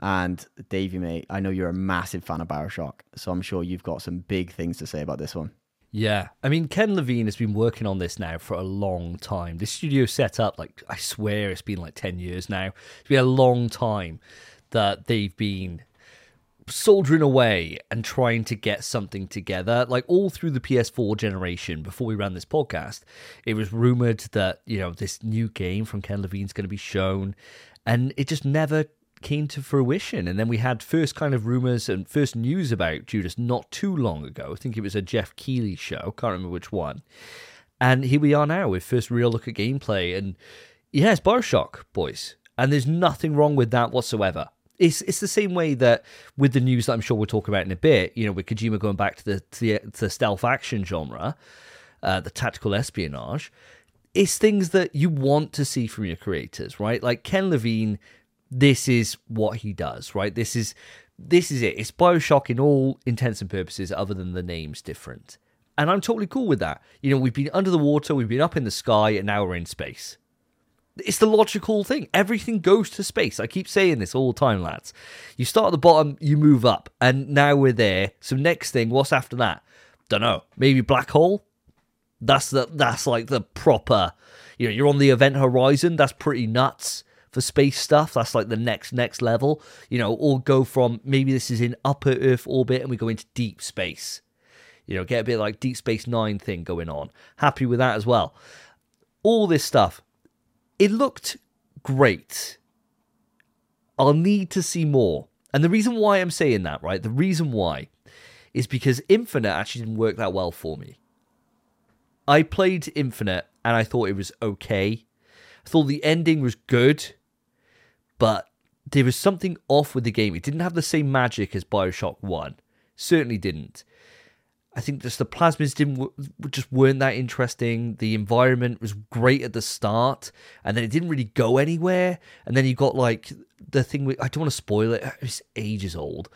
And Davey, mate, I know you're a massive fan of Bioshock, so I'm sure you've got some big things to say about this one. Yeah, I mean, Ken Levine has been working on this now for a long time. This studio set up, like, I swear it's been like 10 years now. It's been a long time that they've been soldiering away and trying to get something together. Like, all through the PS4 generation, before we ran this podcast, it was rumored that, you know, this new game from Ken Levine's going to be shown. And it just never came to fruition. And then we had first kind of rumors and first news about Judas not too long ago. I think it was a Geoff Keighley show, can't remember which one. And here we are now with first real look at gameplay. And yeah, it's Bioshock, boys. And there's nothing wrong with that whatsoever. It's, it's the same way that with the news that I'm sure we'll talk about in a bit, you know, with Kojima going back to the, to the, to the stealth action genre, uh, the tactical espionage, it's things that you want to see from your creators, right? Like Ken Levine this is what he does, right? This is this is it. It's Bioshock in all intents and purposes, other than the name's different. And I'm totally cool with that. You know, we've been under the water, we've been up in the sky, and now we're in space. It's the logical thing. Everything goes to space. I keep saying this all the time, lads. You start at the bottom, you move up, and now we're there. So next thing, what's after that? Don't know. Maybe black hole. That's the that's like the proper. You know, you're on the event horizon. That's pretty nuts for space stuff. That's like the next next level, you know, or go from maybe this is in upper Earth orbit and we go into deep space. You know, get a bit like Deep Space Nine thing going on. Happy with that as well. All this stuff. It looked great. I'll need to see more. And the reason why I'm saying that, right? The reason why is because Infinite actually didn't work that well for me. I played Infinite and I thought it was okay. I thought the ending was good but there was something off with the game. It didn't have the same magic as Bioshock 1. Certainly didn't. I think just the plasmids didn't just weren't that interesting. The environment was great at the start, and then it didn't really go anywhere. And then you got like the thing. With, I don't want to spoil it. It's ages old.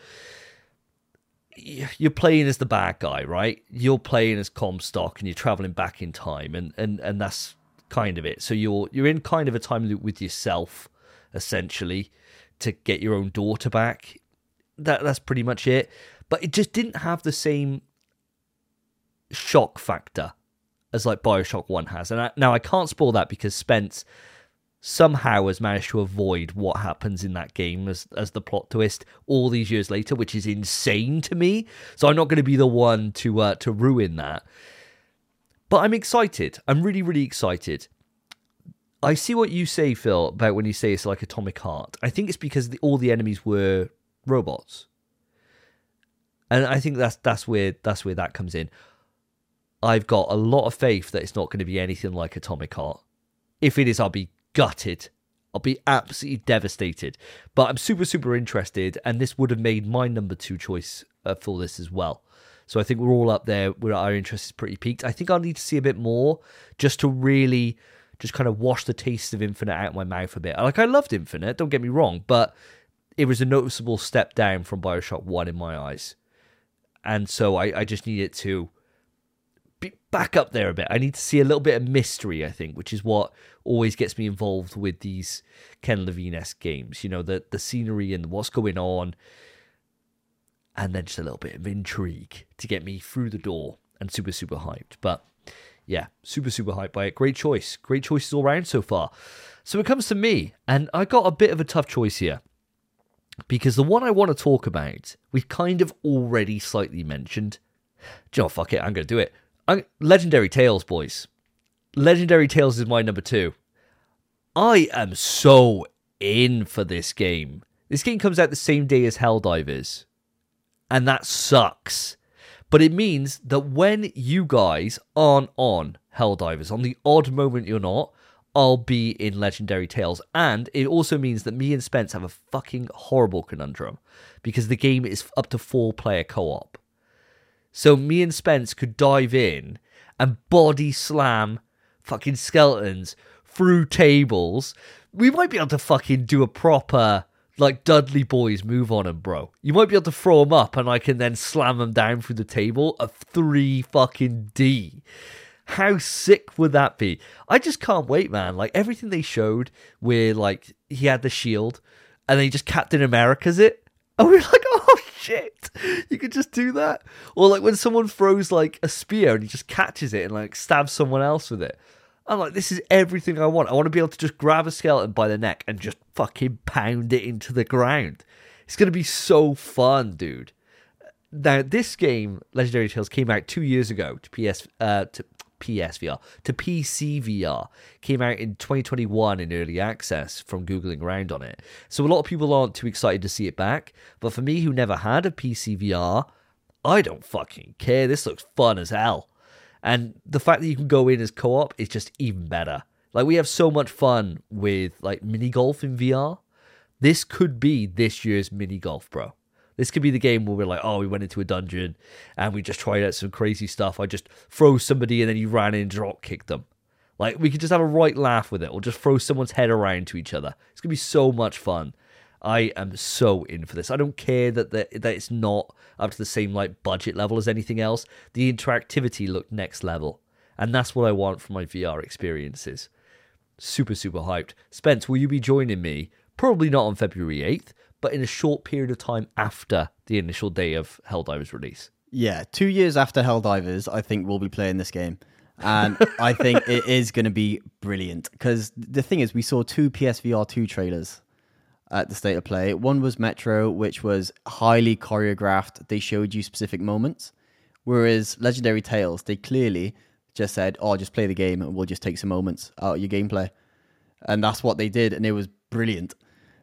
You're playing as the bad guy, right? You're playing as Comstock, and you're traveling back in time, and and and that's kind of it. So you're you're in kind of a time loop with yourself, essentially, to get your own daughter back. That that's pretty much it. But it just didn't have the same shock factor as like Bioshock One has. And I, now I can't spoil that because Spence somehow has managed to avoid what happens in that game as as the plot twist all these years later, which is insane to me. So I'm not going to be the one to uh, to ruin that. But I'm excited. I'm really really excited. I see what you say, Phil, about when you say it's like Atomic Heart. I think it's because the, all the enemies were robots, and I think that's that's where that's where that comes in. I've got a lot of faith that it's not going to be anything like Atomic Heart. If it is, I'll be gutted. I'll be absolutely devastated. But I'm super, super interested, and this would have made my number two choice uh, for this as well. So I think we're all up there where our interest is pretty peaked. I think I'll need to see a bit more just to really just kind of wash the taste of Infinite out of my mouth a bit. Like I loved Infinite, don't get me wrong, but it was a noticeable step down from Bioshock One in my eyes, and so I, I just need it to be back up there a bit. I need to see a little bit of mystery, I think, which is what always gets me involved with these Ken Levine esque games. You know, the the scenery and what's going on, and then just a little bit of intrigue to get me through the door and super super hyped. But yeah, super super hyped by it. Great choice, great choices all around so far. So it comes to me, and I got a bit of a tough choice here because the one I want to talk about we've kind of already slightly mentioned. Joe, fuck it, I'm gonna do it. I'm, Legendary Tales, boys. Legendary Tales is my number two. I am so in for this game. This game comes out the same day as Helldivers, and that sucks. But it means that when you guys aren't on Helldivers, on the odd moment you're not, I'll be in Legendary Tales. And it also means that me and Spence have a fucking horrible conundrum because the game is up to four player co op. So me and Spence could dive in and body slam fucking skeletons through tables. We might be able to fucking do a proper like Dudley Boyz move on him, bro. You might be able to throw him up and I can then slam him down through the table a three fucking D. How sick would that be? I just can't wait, man. Like everything they showed where like he had the shield and then he just Captain America's it. And we are like, oh shit, you could just do that. Or like when someone throws like a spear and he just catches it and like stabs someone else with it. I'm like, this is everything I want. I want to be able to just grab a skeleton by the neck and just fucking pound it into the ground. It's going to be so fun, dude. Now, this game, Legendary Tales, came out two years ago to PS uh, to PSVR to PCVR. Came out in 2021 in early access from googling around on it. So a lot of people aren't too excited to see it back. But for me, who never had a PCVR, I don't fucking care. This looks fun as hell. And the fact that you can go in as co-op is just even better. Like we have so much fun with like mini golf in VR. This could be this year's mini golf, bro. This could be the game where we're like, oh, we went into a dungeon and we just tried out some crazy stuff. I just throw somebody and then you ran in and drop kicked them. Like we could just have a right laugh with it, or just throw someone's head around to each other. It's gonna be so much fun. I am so in for this. I don't care that the, that it's not up to the same like budget level as anything else. The interactivity looked next level, and that's what I want from my VR experiences. Super super hyped. Spence, will you be joining me? Probably not on February eighth, but in a short period of time after the initial day of Helldivers release. Yeah, two years after Helldivers, I think we'll be playing this game. and I think it is going to be brilliant because the thing is, we saw two PSVR 2 trailers at the state of play. One was Metro, which was highly choreographed. They showed you specific moments. Whereas Legendary Tales, they clearly just said, oh, just play the game and we'll just take some moments out of your gameplay. And that's what they did. And it was brilliant.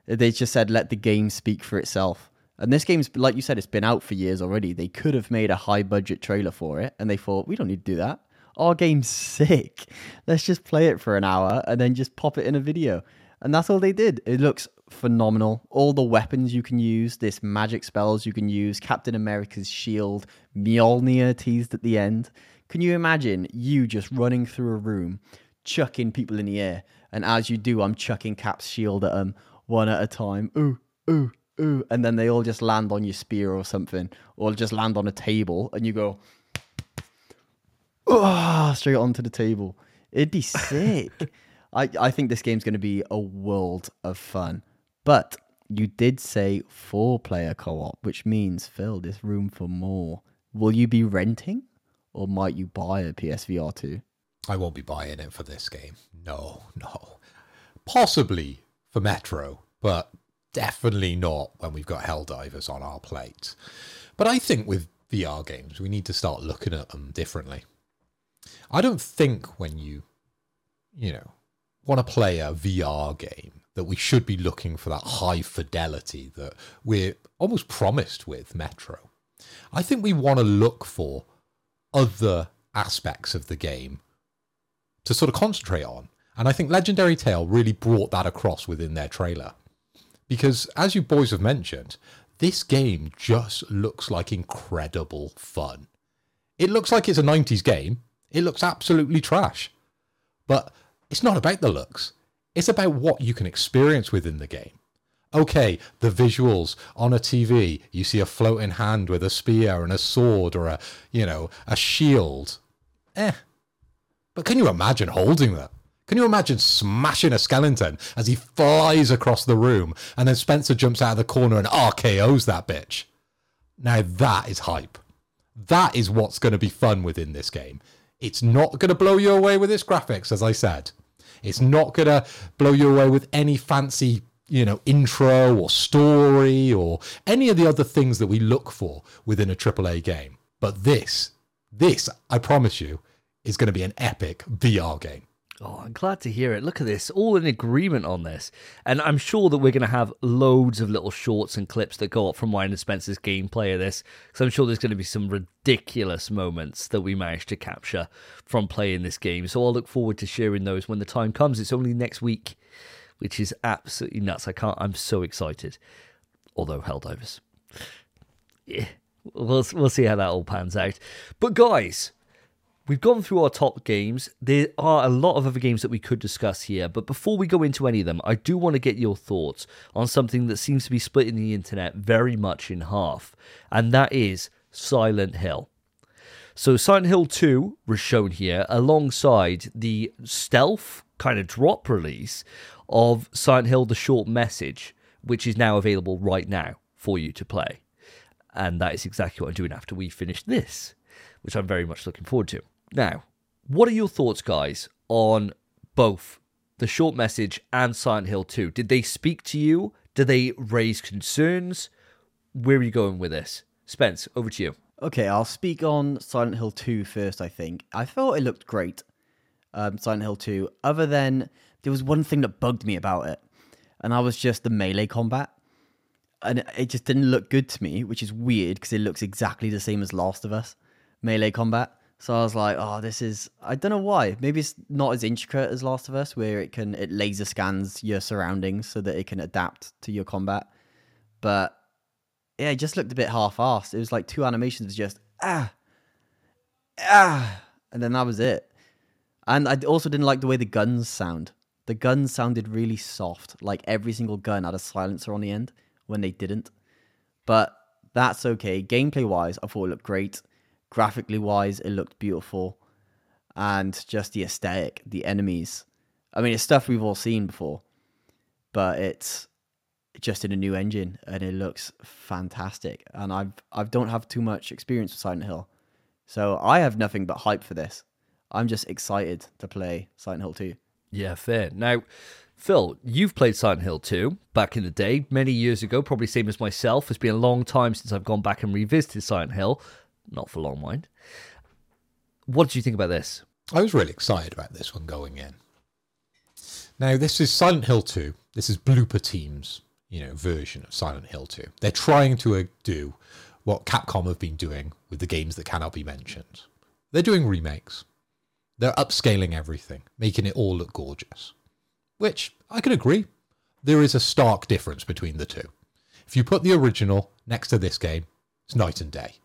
They just said let the game speak for itself. And this game's like you said, it's been out for years already. They could have made a high budget trailer for it, and they thought we don't need to do that. Our game's sick. Let's just play it for an hour and then just pop it in a video. And that's all they did. It looks phenomenal. All the weapons you can use, this magic spells you can use, Captain America's shield, Mjolnir teased at the end. Can you imagine you just running through a room, chucking people in the air, and as you do, I'm chucking Cap's shield at them, one at a time. Ooh, ooh, ooh. And then they all just land on your spear or something, or just land on a table, and you go, oh, straight onto the table. It'd be sick. I, I think this game's going to be a world of fun. But you did say four player co op, which means, Phil, there's room for more. Will you be renting or might you buy a PSVR 2? I won't be buying it for this game. No, no. Possibly for Metro, but definitely not when we've got Helldivers on our plate. But I think with VR games, we need to start looking at them differently. I don't think when you, you know, want to play a VR game that we should be looking for that high fidelity that we're almost promised with Metro. I think we want to look for other aspects of the game to sort of concentrate on. And I think Legendary Tale really brought that across within their trailer. Because as you boys have mentioned, this game just looks like incredible fun. It looks like it's a 90s game. It looks absolutely trash. But it's not about the looks. It's about what you can experience within the game. Okay, the visuals on a TV, you see a floating hand with a spear and a sword or a, you know, a shield. Eh. But can you imagine holding that? Can you imagine smashing a skeleton as he flies across the room and then Spencer jumps out of the corner and RKO's that bitch? Now that is hype. That is what's going to be fun within this game. It's not going to blow you away with its graphics, as I said. It's not going to blow you away with any fancy, you know, intro or story or any of the other things that we look for within a AAA game. But this, this, I promise you, is going to be an epic VR game. Oh, I'm glad to hear it. Look at this, all in agreement on this. And I'm sure that we're going to have loads of little shorts and clips that go up from mine and Spencer's gameplay of this. Because I'm sure there's going to be some ridiculous moments that we managed to capture from playing this game. So I'll look forward to sharing those when the time comes. It's only next week, which is absolutely nuts. I can't, I'm so excited. Although Helldivers. Yeah, we'll, we'll see how that all pans out. But guys, We've gone through our top games. There are a lot of other games that we could discuss here, but before we go into any of them, I do want to get your thoughts on something that seems to be splitting the internet very much in half, and that is Silent Hill. So, Silent Hill 2 was shown here alongside the stealth kind of drop release of Silent Hill The Short Message, which is now available right now for you to play. And that is exactly what I'm doing after we finish this, which I'm very much looking forward to. Now, what are your thoughts, guys, on both the short message and Silent Hill 2? Did they speak to you? Did they raise concerns? Where are you going with this? Spence, over to you. Okay, I'll speak on Silent Hill 2 first, I think. I thought it looked great, um, Silent Hill 2, other than there was one thing that bugged me about it, and that was just the melee combat. And it just didn't look good to me, which is weird because it looks exactly the same as Last of Us melee combat. So I was like, oh, this is I don't know why. Maybe it's not as intricate as Last of Us, where it can it laser scans your surroundings so that it can adapt to your combat. But yeah, it just looked a bit half-assed. It was like two animations just ah, ah, and then that was it. And I also didn't like the way the guns sound. The guns sounded really soft, like every single gun had a silencer on the end when they didn't. But that's okay. Gameplay wise, I thought it looked great graphically wise, it looked beautiful, and just the aesthetic, the enemies. I mean, it's stuff we've all seen before, but it's just in a new engine, and it looks fantastic. And I've I don't have too much experience with Silent Hill, so I have nothing but hype for this. I'm just excited to play Silent Hill 2. Yeah, fair. Now, Phil, you've played Silent Hill 2 back in the day, many years ago, probably same as myself. It's been a long time since I've gone back and revisited Silent Hill. Not for long, mind. What did you think about this? I was really excited about this one going in. Now, this is Silent Hill 2. This is Bloober Team's, you know, version of Silent Hill 2. They're trying to uh, do what Capcom have been doing with the games that cannot be mentioned. They're doing remakes. They're upscaling everything, making it all look gorgeous. Which I can agree. There is a stark difference between the two. If you put the original next to this game, it's night and day.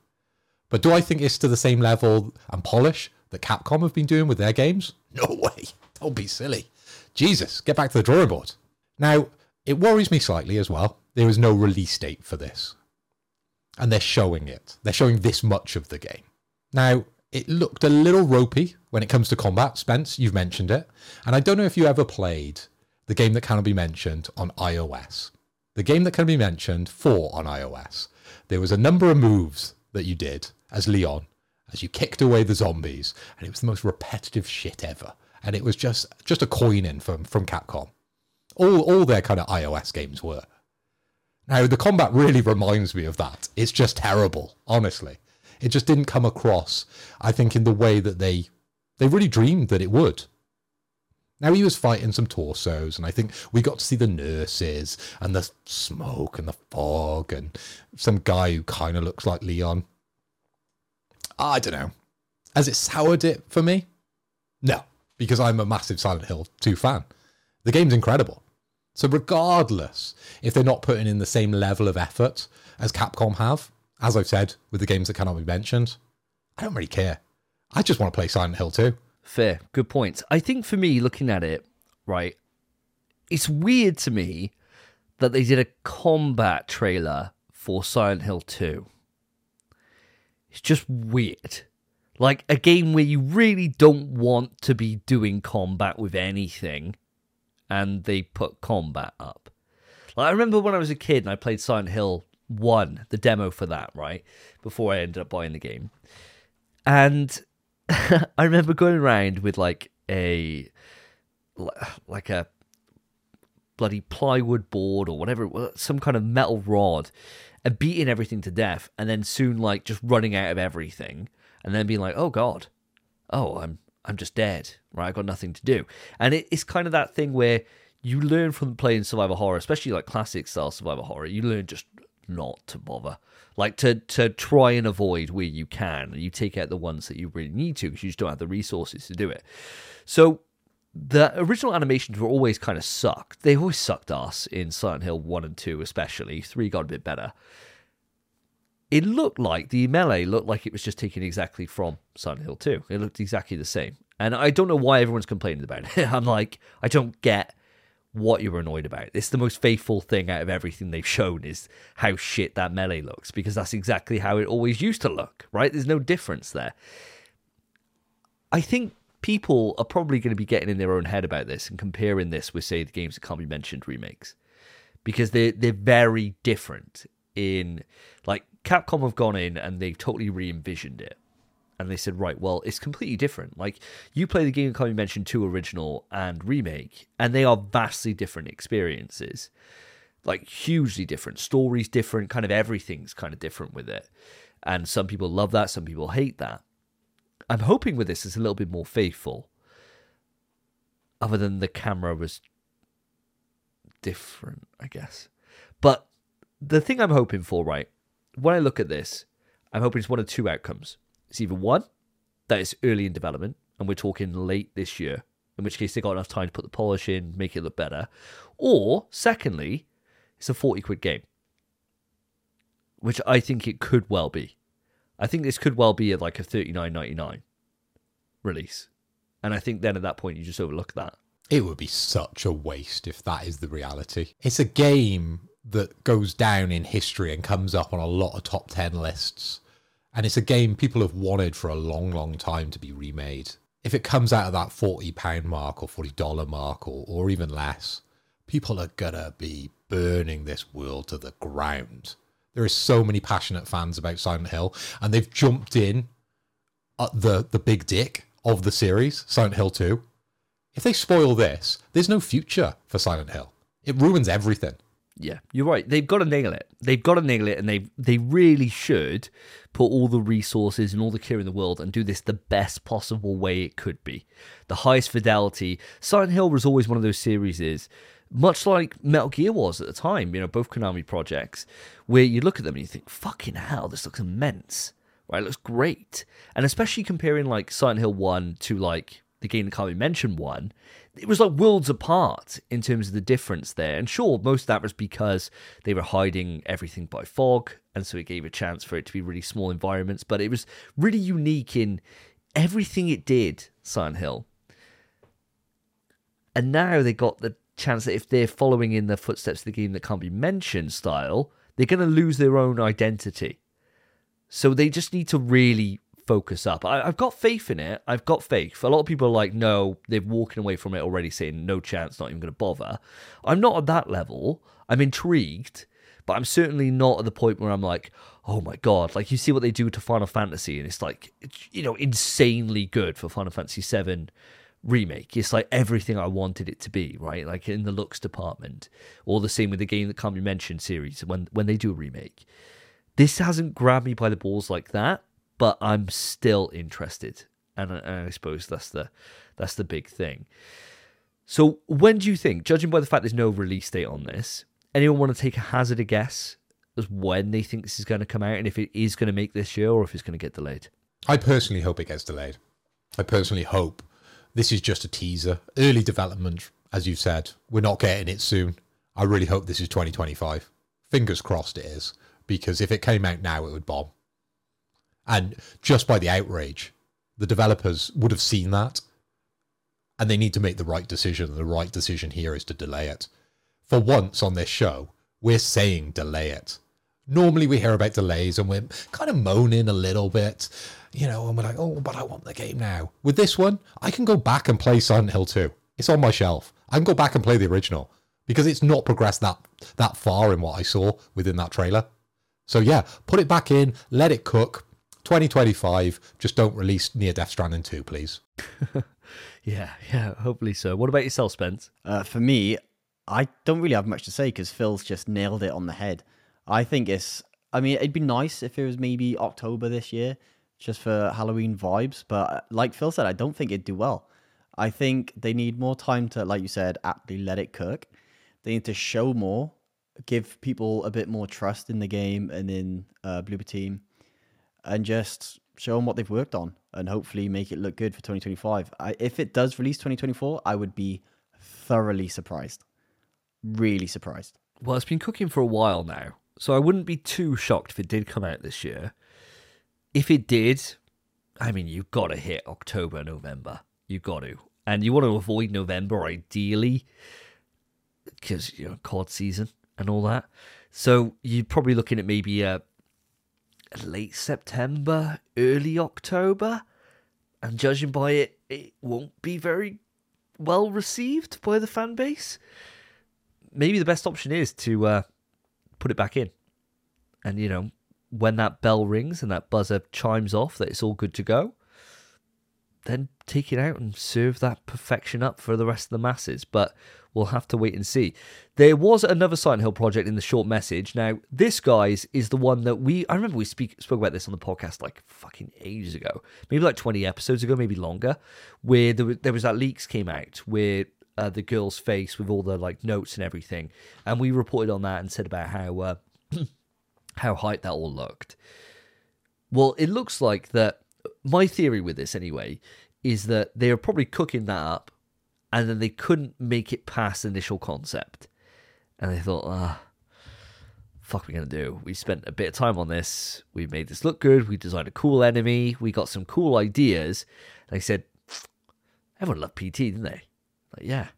But do I think it's to the same level and polish that Capcom have been doing with their games? No way. Don't be silly. Jesus, get back to the drawing board. Now, it worries me slightly as well. There is no release date for this. And they're showing it. They're showing this much of the game. Now, It looked a little ropey when it comes to combat. Spence, you've mentioned it. And I don't know if you ever played the game that cannot be mentioned on iOS. The game that can be mentioned for on iOS. There was a number of moves that you did as Leon as you kicked away the zombies, and it was the most repetitive shit ever. And it was just just a coin in from from Capcom. All all their kind of iOS games were. Now the combat really reminds me of that. It's just terrible, honestly. It just didn't come across, I think, in the way that they they really dreamed that it would. Now he was fighting some torsos, and I think we got to see the nurses and the smoke and the fog and some guy who kind of looks like Leon. I don't know. Has it soured it for me? No, because I'm a massive Silent Hill 2 fan. The game's incredible. So, regardless if they're not putting in the same level of effort as Capcom have, as I've said with the games that cannot be mentioned, I don't really care. I just want to play Silent Hill 2. Fair, good point. I think for me, looking at it, right, it's weird to me that they did a combat trailer for Silent Hill 2. It's just weird. Like a game where you really don't want to be doing combat with anything, and they put combat up. Like I remember when I was a kid and I played Silent Hill 1, the demo for that, right? Before I ended up buying the game. And I remember going around with like a like a bloody plywood board or whatever, some kind of metal rod, and beating everything to death, and then soon like just running out of everything, and then being like, oh god, oh I'm I'm just dead, right? I got nothing to do, and it, it's kind of that thing where you learn from playing survival horror, especially like classic style survival horror. You learn just not to bother like to to try and avoid where you can and you take out the ones that you really need to because you just don't have the resources to do it so the original animations were always kind of sucked they always sucked us in silent hill 1 and 2 especially 3 got a bit better it looked like the melee looked like it was just taken exactly from silent hill 2 it looked exactly the same and i don't know why everyone's complaining about it i'm like i don't get what you're annoyed about. It's the most faithful thing out of everything they've shown is how shit that melee looks because that's exactly how it always used to look, right? There's no difference there. I think people are probably going to be getting in their own head about this and comparing this with, say, the games that can't be mentioned remakes because they're they're very different. In like Capcom have gone in and they've totally re-envisioned it and they said, right, well, it's completely different. Like you play the game you mentioned two original and remake, and they are vastly different experiences. Like hugely different. Stories different, kind of everything's kind of different with it. And some people love that, some people hate that. I'm hoping with this it's a little bit more faithful. Other than the camera was different, I guess. But the thing I'm hoping for, right, when I look at this, I'm hoping it's one of two outcomes it's either one, that is early in development, and we're talking late this year, in which case they got enough time to put the polish in, make it look better. Or, secondly, it's a 40 quid game, which I think it could well be. I think this could well be at like a 39.99 release. And I think then at that point you just overlook that. It would be such a waste if that is the reality. It's a game that goes down in history and comes up on a lot of top 10 lists and it's a game people have wanted for a long, long time to be remade. If it comes out of that £40 mark or $40 mark or, or even less, people are gonna be burning this world to the ground. There are so many passionate fans about Silent Hill, and they've jumped in at the, the big dick of the series, Silent Hill 2. If they spoil this, there's no future for Silent Hill. It ruins everything. Yeah, you're right. They've got to nail it. They've got to nail it, and they they really should put all the resources and all the care in the world and do this the best possible way it could be, the highest fidelity. Silent Hill was always one of those series, is much like Metal Gear was at the time. You know, both Konami projects, where you look at them and you think, "Fucking hell, this looks immense." Right, it looks great, and especially comparing like Silent Hill One to like the game that can't be mentioned one, it was like worlds apart in terms of the difference there. And sure, most of that was because they were hiding everything by fog, and so it gave a chance for it to be really small environments. But it was really unique in everything it did, Silent Hill. And now they got the chance that if they're following in the footsteps of the game that can't be mentioned style, they're going to lose their own identity. So they just need to really focus up. I, I've got faith in it. I've got faith. A lot of people are like, no, they're walking away from it already, saying no chance, not even going to bother. I'm not at that level. I'm intrigued, but I'm certainly not at the point where I'm like, oh my god, like you see what they do to Final Fantasy, and it's like, you know, insanely good for Final Fantasy VII remake. It's like everything I wanted it to be, right? Like in the looks department. All the same with the game that can't be mentioned series when when they do a remake. This hasn't grabbed me by the balls like that, but I'm still interested, and, and I suppose that's the that's the big thing. So when do you think, judging by the fact there's no release date on this, anyone want to take a hazard a guess as when they think this is going to come out and if it is going to make this year or if it's going to get delayed? I personally hope it gets delayed. I personally hope this is just a teaser, early development, as you've said. We're not getting it soon. I really hope this is 2025. Fingers crossed it is, because if it came out now, it would bomb. And just by the outrage, the developers would have seen that and they need to make the right decision. And the right decision here is to delay it. For once on this show, we're saying delay it. Normally we hear about delays and we're kind of moaning a little bit, you know, and we're like, oh, but I want the game now. With this one, I can go back and play Silent Hill 2. It's on my shelf. I can go back and play the original because it's not progressed that that far in what I saw within that trailer. So yeah, put it back in, let it cook. 2025, just don't release Near Death Stranding 2, please. Yeah, yeah, hopefully so. What about yourself, Spence? Uh, for me, I don't really have much to say because Phil's just nailed it on the head. I think it's. I mean, it'd be nice if it was maybe October this year, just for Halloween vibes. But uh, like Phil said, I don't think it'd do well. I think they need more time to, like you said, aptly let it cook. They need to show more, give people a bit more trust in the game and in uh, Bloober Team, and just show them what they've worked on and hopefully make it look good for 2025. I, if it does release 2024, I would be thoroughly surprised. Really surprised. Well, it's been cooking for a while now, so I wouldn't be too shocked if it did come out this year. If it did, I mean, you've got to hit October, November. You've got to. And you want to avoid November ideally because, you know, COD season and all that. So you're probably looking at maybe a late September, early October, and judging by it, it won't be very well received by the fan base. Maybe the best option is to uh, put it back in, and you know when that bell rings and that buzzer chimes off that it's all good to go, then take it out and serve that perfection up for the rest of the masses. But we'll have to wait and see. There was another Silent Hill project in the short message. Now, this guys is the one that we I remember we speak spoke about this on the podcast like fucking ages ago, maybe like twenty episodes ago, maybe longer, where there was, there was that leaks came out where uh, the girl's face with all the like notes and everything, and we reported on that and said about how uh, how hyped that all looked. Well, it looks like that. My theory with this, anyway, is that they were probably cooking that up and then they couldn't make it past initial concept. And they thought, ah, fuck, we're we gonna do? We spent a bit of time on this. We made this look good. We designed a cool enemy. We got some cool ideas. They said, everyone loved PT, didn't they? Like, yeah.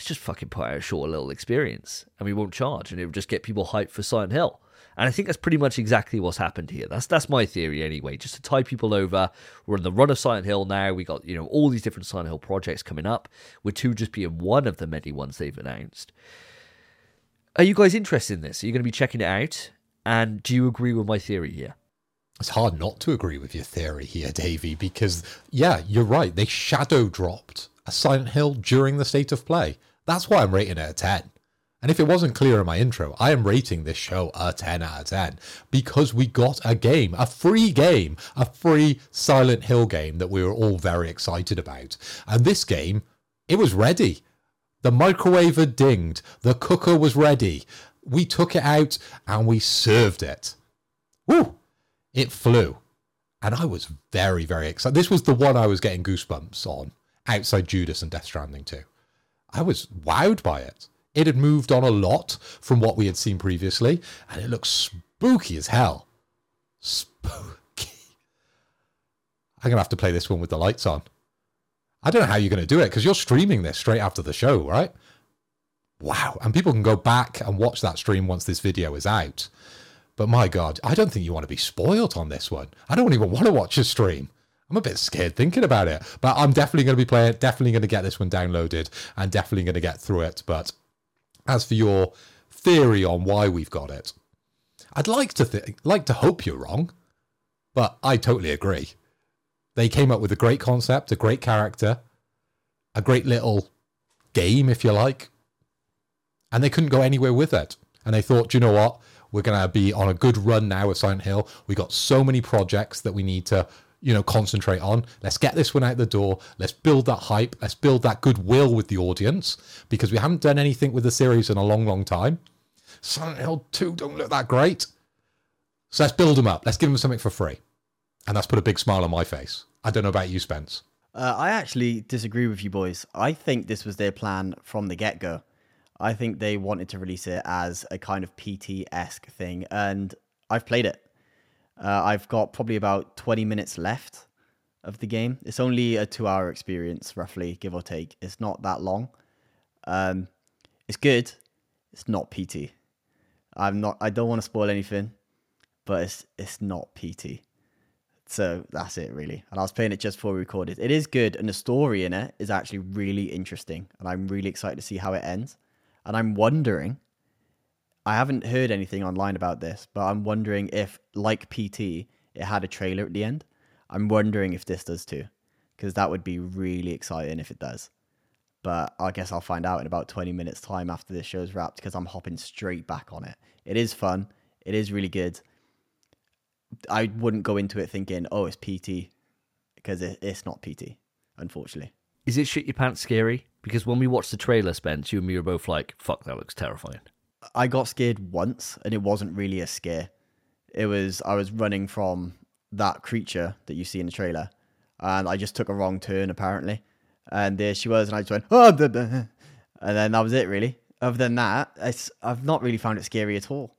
Let's just fucking put out a short little experience, and we won't charge, and it will just get people hyped for Silent Hill. And I think that's pretty much exactly what's happened here. That's that's my theory anyway. Just to tie people over. We're in the run of Silent Hill now. We got, you know, all these different Silent Hill projects coming up, with two just being one of the many ones they've announced. Are you guys interested in this? Are you going to be checking it out? And do you agree with my theory here? It's hard not to agree with your theory here, Davey, because yeah, you're right. They shadow dropped a Silent Hill during the state of play. That's why I'm rating it a 10. And if it wasn't clear in my intro, I am rating this show a 10 out of 10 because we got a game, a free game, a free Silent Hill game that we were all very excited about. And this game, it was ready. The microwave had dinged, the cooker was ready. We took it out and we served it. Woo! It flew. And I was very, very excited. This was the one I was getting goosebumps on outside Judas and Death Stranding 2. I was wowed by it. It had moved on a lot from what we had seen previously, and it looks spooky as hell. Spooky. I'm going to have to play this one with the lights on. I don't know how you're going to do it because you're streaming this straight after the show, right? Wow. And people can go back and watch that stream once this video is out. But my God, I don't think you want to be spoiled on this one. I don't even want to watch a stream. I'm a bit scared thinking about it, but I'm definitely going to be playing. Definitely going to get this one downloaded and definitely going to get through it. But as for your theory on why we've got it, I'd like to th- like to hope you're wrong, but I totally agree. They came up with a great concept, a great character, a great little game, if you like, and they couldn't go anywhere with it. And they thought, you know what? We're going to be on a good run now with Silent Hill. We got so many projects that we need to you know, concentrate on. Let's get this one out the door. Let's build that hype. Let's build that goodwill with the audience because we haven't done anything with the series in a long, long time. Silent Hill 2 don't look that great. So let's build them up. Let's give them something for free. And that's put a big smile on my face. I don't know about you, Spence. Uh, I actually disagree with you boys. I think this was their plan from the get go. I think they wanted to release it as a kind of PT esque thing, and I've played it. Uh, I've got probably about 20 minutes left of the game. It's only a two hour experience, roughly, give or take. It's not that long. Um, it's good. It's not PT. I'm not. I don't want to spoil anything, but it's it's not PT. So that's it, really. And I was playing it just before we recorded. It is good, and the story in it is actually really interesting, and I'm really excited to see how it ends. And I'm wondering I haven't heard anything online about this, but I'm wondering if, like PT, it had a trailer at the end. I'm wondering if this does too, because that would be really exciting if it does. But I guess I'll find out in about 20 minutes' time after this show's wrapped, because I'm hopping straight back on it. It is fun. It is really good. I wouldn't go into it thinking, oh, it's PT, because it, it's not PT, unfortunately. Is it shit your pants scary? Because when we watched the trailer, Spence, you and me were both like, fuck, that looks terrifying. I got scared once, and it wasn't really a scare. It was I was running from that creature that you see in the trailer, and I just took a wrong turn apparently, and there she was, and I just went oh, blah, blah. and then that was it really. Other than that, it's I've not really found it scary at all.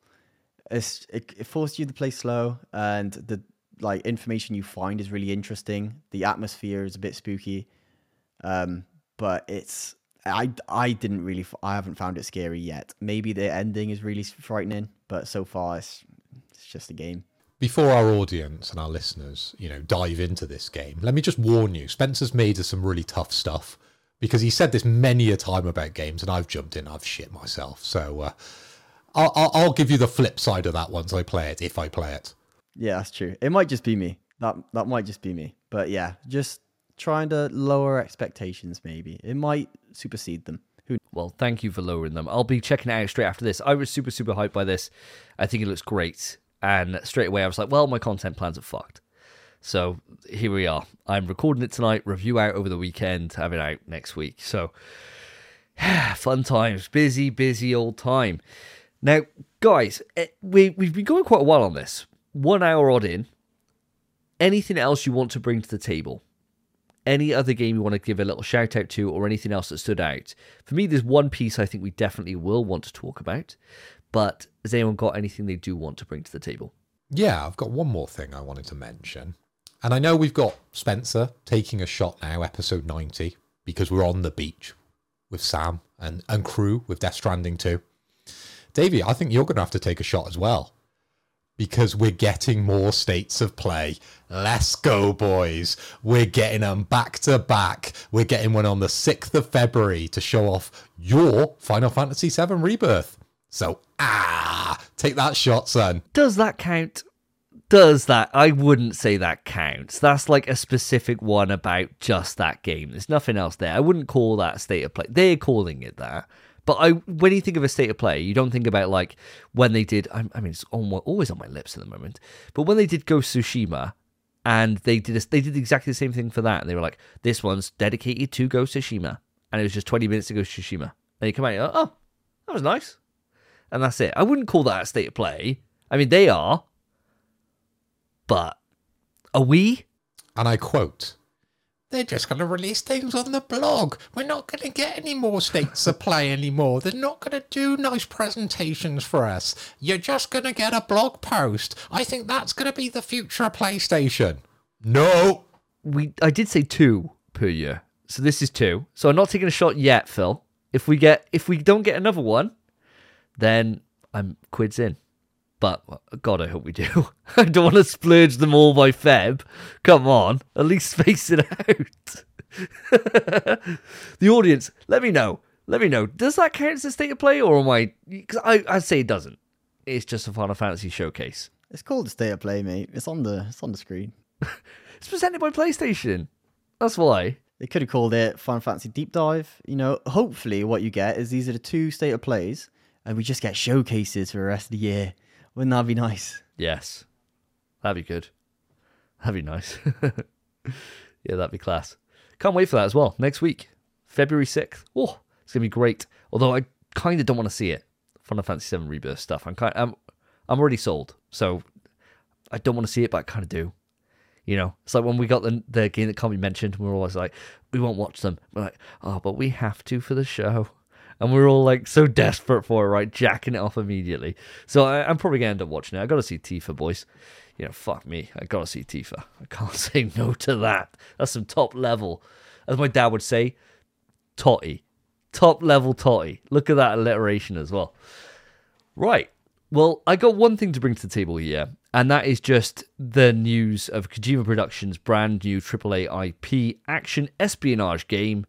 It's it, it forced you to play slow, and the like information you find is really interesting. The atmosphere is a bit spooky, um, but it's I I didn't really I haven't found it scary yet. Maybe the ending is really frightening, but so far it's it's just a game. Before our audience and our listeners, you know, dive into this game, let me just warn you: Spencer's made us some really tough stuff because he said this many a time about games, and I've jumped in, I've shit myself. So uh, I'll, I'll I'll give you the flip side of that once I play it, if I play it. Yeah, that's true. It might just be me. That that might just be me. But yeah, just trying to lower expectations. Maybe it might supersede them. Who? Well, thank you for lowering them. I'll be checking it out straight after this. I was super super hyped by this. I think it looks great, and straight away I was like, well, my content plans are fucked. So here we are. I'm recording it tonight. Review out over the weekend. Have it out next week. So fun times. Busy, busy old time. Now, guys, eh, we we've been going quite a while on this. One hour odd in. Anything else you want to bring to the table? Any other game you want to give a little shout out to or anything else that stood out. For me, there's one piece I think we definitely will want to talk about, but has anyone got anything they do want to bring to the table? Yeah, I've got one more thing I wanted to mention. And I know we've got Spencer taking a shot now, episode 90, because we're on the beach with Sam and, and crew with Death Stranding 2. Davey, I think you're going to have to take a shot as well because we're getting more states of play. Let's go, boys. We're getting them back to back. We're getting one on the 6th of February to show off your Final Fantasy VII Rebirth. So, ah, take that shot, son. Does that count? Does that? I wouldn't say that counts. That's like a specific one about just that game. There's nothing else there. I wouldn't call that state of play. They're calling it that. But I, when you think of a state of play, you don't think about like when they did. I, I mean, it's always on my lips at the moment. But when they did Ghost Tsushima, and they did a, they did exactly the same thing for that, and they were like, "This one's dedicated to Ghost Tsushima," and it was just twenty minutes to Ghost Tsushima. And you come out, go, oh, that was nice, and that's it. I wouldn't call that a state of play. I mean, they are, but are we? And I quote they're just going to release things on the blog. We're not going to get any more states of play anymore. They're not going to do nice presentations for us. You're just going to get a blog post. I think that's going to be the future of PlayStation. No. We I did say two per year. So this is two. So I'm not taking a shot yet, Phil. If we get if we don't get another one, then I'm quids in. But God, I hope we do. I don't want to splurge them all by Feb. Come on, at least space it out. the audience, let me know. Let me know. Does that count as a state of play, or am I? Because I, I'd say it doesn't. It's just a Final Fantasy showcase. It's called a state of play, mate. It's on the it's on the screen. It's presented by PlayStation. That's why. They could have called it Final Fantasy Deep Dive. You know, hopefully what you get is these are the two state of plays, and we just get showcases for the rest of the year. Wouldn't that be nice? Yes, that'd be good. That'd be nice. yeah, that'd be class. Can't wait for that as well. Next week, February sixth. Oh, it's gonna be great. Although I kind of don't want to see it. Final Fantasy VII Rebirth stuff. I'm kind. I'm. I'm already sold. So I don't want to see it, but I kind of do. You know, it's like when we got the the game that can't be mentioned, we we're always like, we won't watch them. We're like, oh, but we have to for the show. And we're all like so desperate for it, right? Jacking it off immediately. So I, I'm probably gonna end up watching it. I gotta see Tifa, boys. You know, fuck me. I gotta see Tifa. I can't say no to that. That's some top level. As my dad would say, totty. Top level totty. Look at that alliteration as well. Right. Well, I got one thing to bring to the table here, and that is just the news of Kojima Productions' brand new AAA IP action espionage game,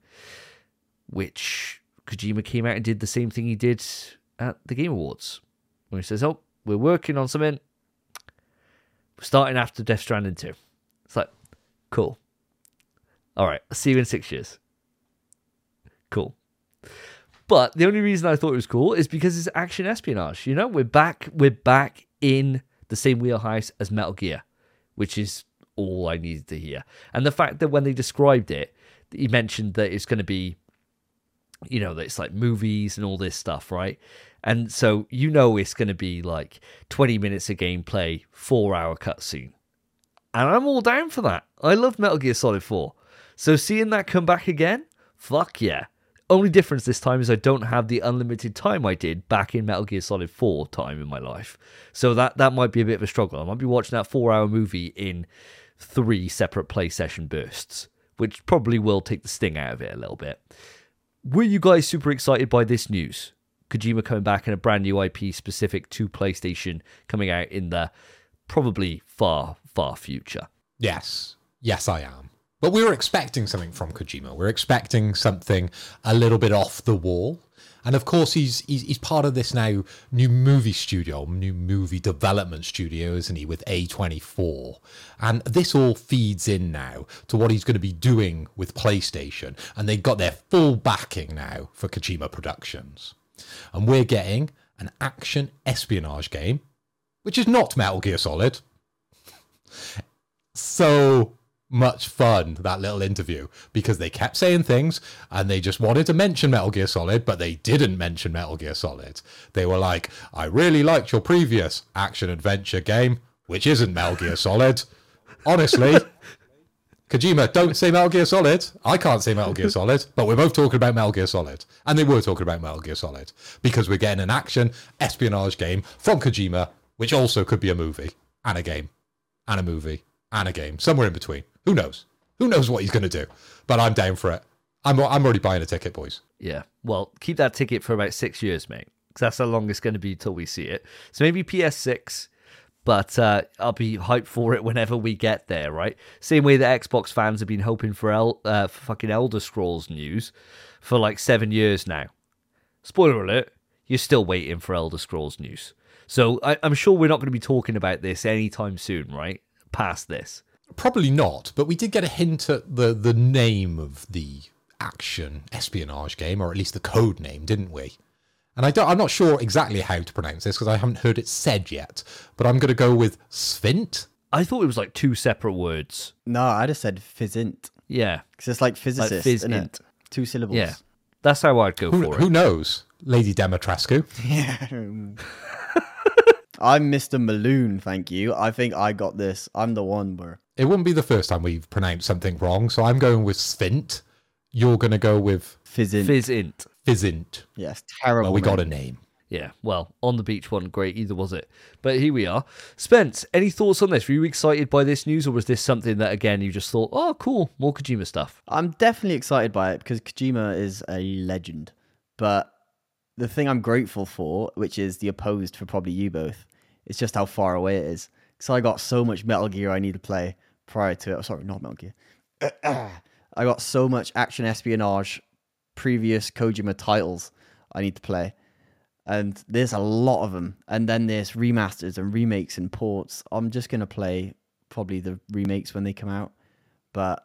which Kojima came out and did the same thing he did at the Game Awards. When he says, Oh, we're working on something. We're starting after Death Stranding 2. It's like, cool. All right, I'll see you in six years. Cool. But the only reason I thought it was cool is because it's action espionage. You know, we're back. We're back in the same wheelhouse as Metal Gear, which is all I needed to hear. And the fact that when they described it, he mentioned that it's going to be, you know, that it's like movies and all this stuff, right? And so you know it's going to be like 20 minutes of gameplay, four hour cutscene. And I'm all down for that. I love Metal Gear Solid 4. So seeing that come back again, fuck yeah. Only difference this time is I don't have the unlimited time I did back in Metal Gear Solid 4 time in my life. So that that might be a bit of a struggle. I might be watching that 4-hour movie in three separate play session bursts, which probably will take the sting out of it a little bit. Were you guys super excited by this news? Kojima coming back in a brand new IP specific to PlayStation coming out in the probably far far future. Yes. Yes, I am. But we were expecting something from Kojima. We're expecting something a little bit off the wall. And of course, he's, he's he's part of this now new movie studio, new movie development studio, isn't he? With A24, and this all feeds in now to what he's going to be doing with PlayStation, and they've got their full backing now for Kojima Productions, and we're getting an action espionage game, which is not Metal Gear Solid. So much fun that little interview because they kept saying things and they just wanted to mention Metal Gear Solid, but they didn't mention Metal Gear Solid. They were like, I really liked your previous action adventure game, which isn't Metal Gear Solid. Honestly, Kojima, don't say Metal Gear Solid. I can't say Metal Gear Solid, but we're both talking about Metal Gear Solid. And they were talking about Metal Gear Solid because we're getting an action espionage game from Kojima, which also could be a movie and a game and a movie and a game, somewhere in between. Who knows? Who knows what he's going to do? But I'm down for it. I'm I'm already buying a ticket, boys. Yeah. Well, keep that ticket for about six years, mate. Because that's how long it's going to be till we see it. So maybe PS6, but uh, I'll be hyped for it whenever we get there, right? Same way that Xbox fans have been hoping for, El- uh, for fucking Elder Scrolls news for like seven years now. Spoiler alert, you're still waiting for Elder Scrolls news. So I- I'm sure we're not going to be talking about this anytime soon, right? Past this. Probably not, but we did get a hint at the the name of the action espionage game, or at least the code name, didn't we? And I don't, I'm not sure exactly how to pronounce this because I haven't heard it said yet. But I'm going to go with Svint. I thought it was like two separate words. No, I just said physint Yeah. because it's like physicist, phys isn't it? Two syllables. Yeah. That's how I'd go Who, for who it. Who knows, Lady Dimitrescu? I'm Mr. Maloon, thank you. I think I got this. I'm the one where It wouldn't be the first time we've pronounced something wrong, so I'm going with Svint. You're going to go with Fizzint. Fizz int. Fizzint. yes, terrible. Well, we got a name. Yeah, well, on the beach wasn't great either, was it? But here we are. Spence, any thoughts on this? Were you excited by this news, or was this something that, again, you just thought, oh, cool, more Kojima stuff? I'm definitely excited by it because Kojima is a legend. But the thing I'm grateful for, which is the opposed for probably you both, It's just how far away it is. So I got so much Metal Gear I need to play prior to it. Oh, sorry, not Metal Gear. I got so much action espionage, previous Kojima titles I need to play. And there's a lot of them. And then there's remasters and remakes and ports. I'm just going to play probably the remakes when they come out. But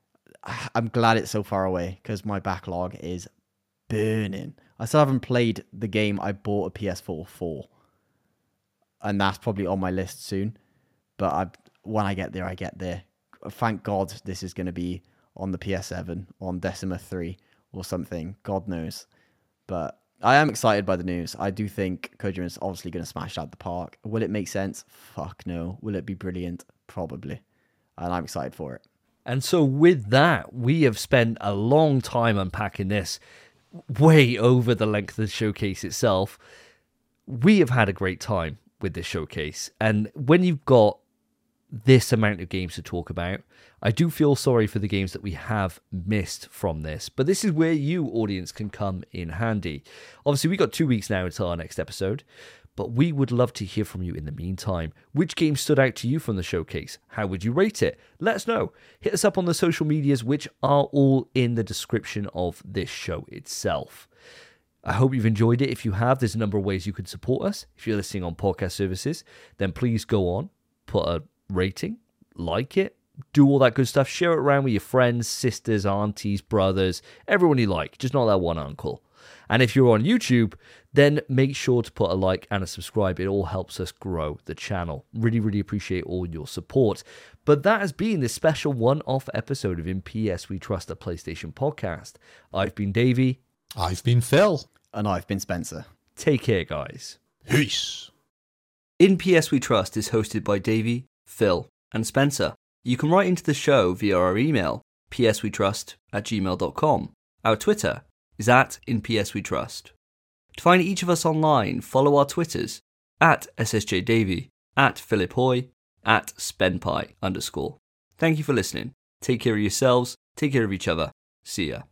I'm glad it's so far away because my backlog is burning. I still haven't played the game I bought a PS4 for. And that's probably on my list soon. But I, when I get there, I get there. Thank God this is going to be on the PS7, on Decima 3 or something. God knows. But I am excited by the news. I do think Kojima is obviously going to smash out the park. Will it make sense? Fuck no. Will it be brilliant? Probably. And I'm excited for it. And so, with that, we have spent a long time unpacking this, way over the length of the showcase itself. We have had a great time with this showcase. And when you've got this amount of games to talk about, I do feel sorry for the games that we have missed from this. But this is where you, audience, can come in handy. Obviously, we got two weeks now until our next episode but we would love to hear from you in the meantime. Which game stood out to you from the showcase? How would you rate it? Let us know. Hit us up on the social medias, which are all in the description of this show itself. I hope you've enjoyed it. If you have, there's a number of ways you could support us. If you're listening on podcast services, then please go on, put a rating, like it, do all that good stuff. Share it around with your friends, sisters, aunties, brothers, everyone you like, just not that one uncle. And if you're on YouTube, then make sure to put a like and a subscribe. It all helps us grow the channel. Really, really appreciate all your support. But that has been this special one off episode of In PS We Trust a PlayStation podcast. I've been Davey. I've been Phil. And I've been Spencer. Take care, guys. Peace. In PS We Trust is hosted by Davey, Phil, and Spencer. You can write into the show via our email, pswetrust at gmail.com, our Twitter is at In PS We Trust. To find each of us online, follow our Twitters at SSJ Davey, at Philip Hoy, at Spenpai underscore. Thank you for listening. Take care of yourselves, take care of each other. See ya.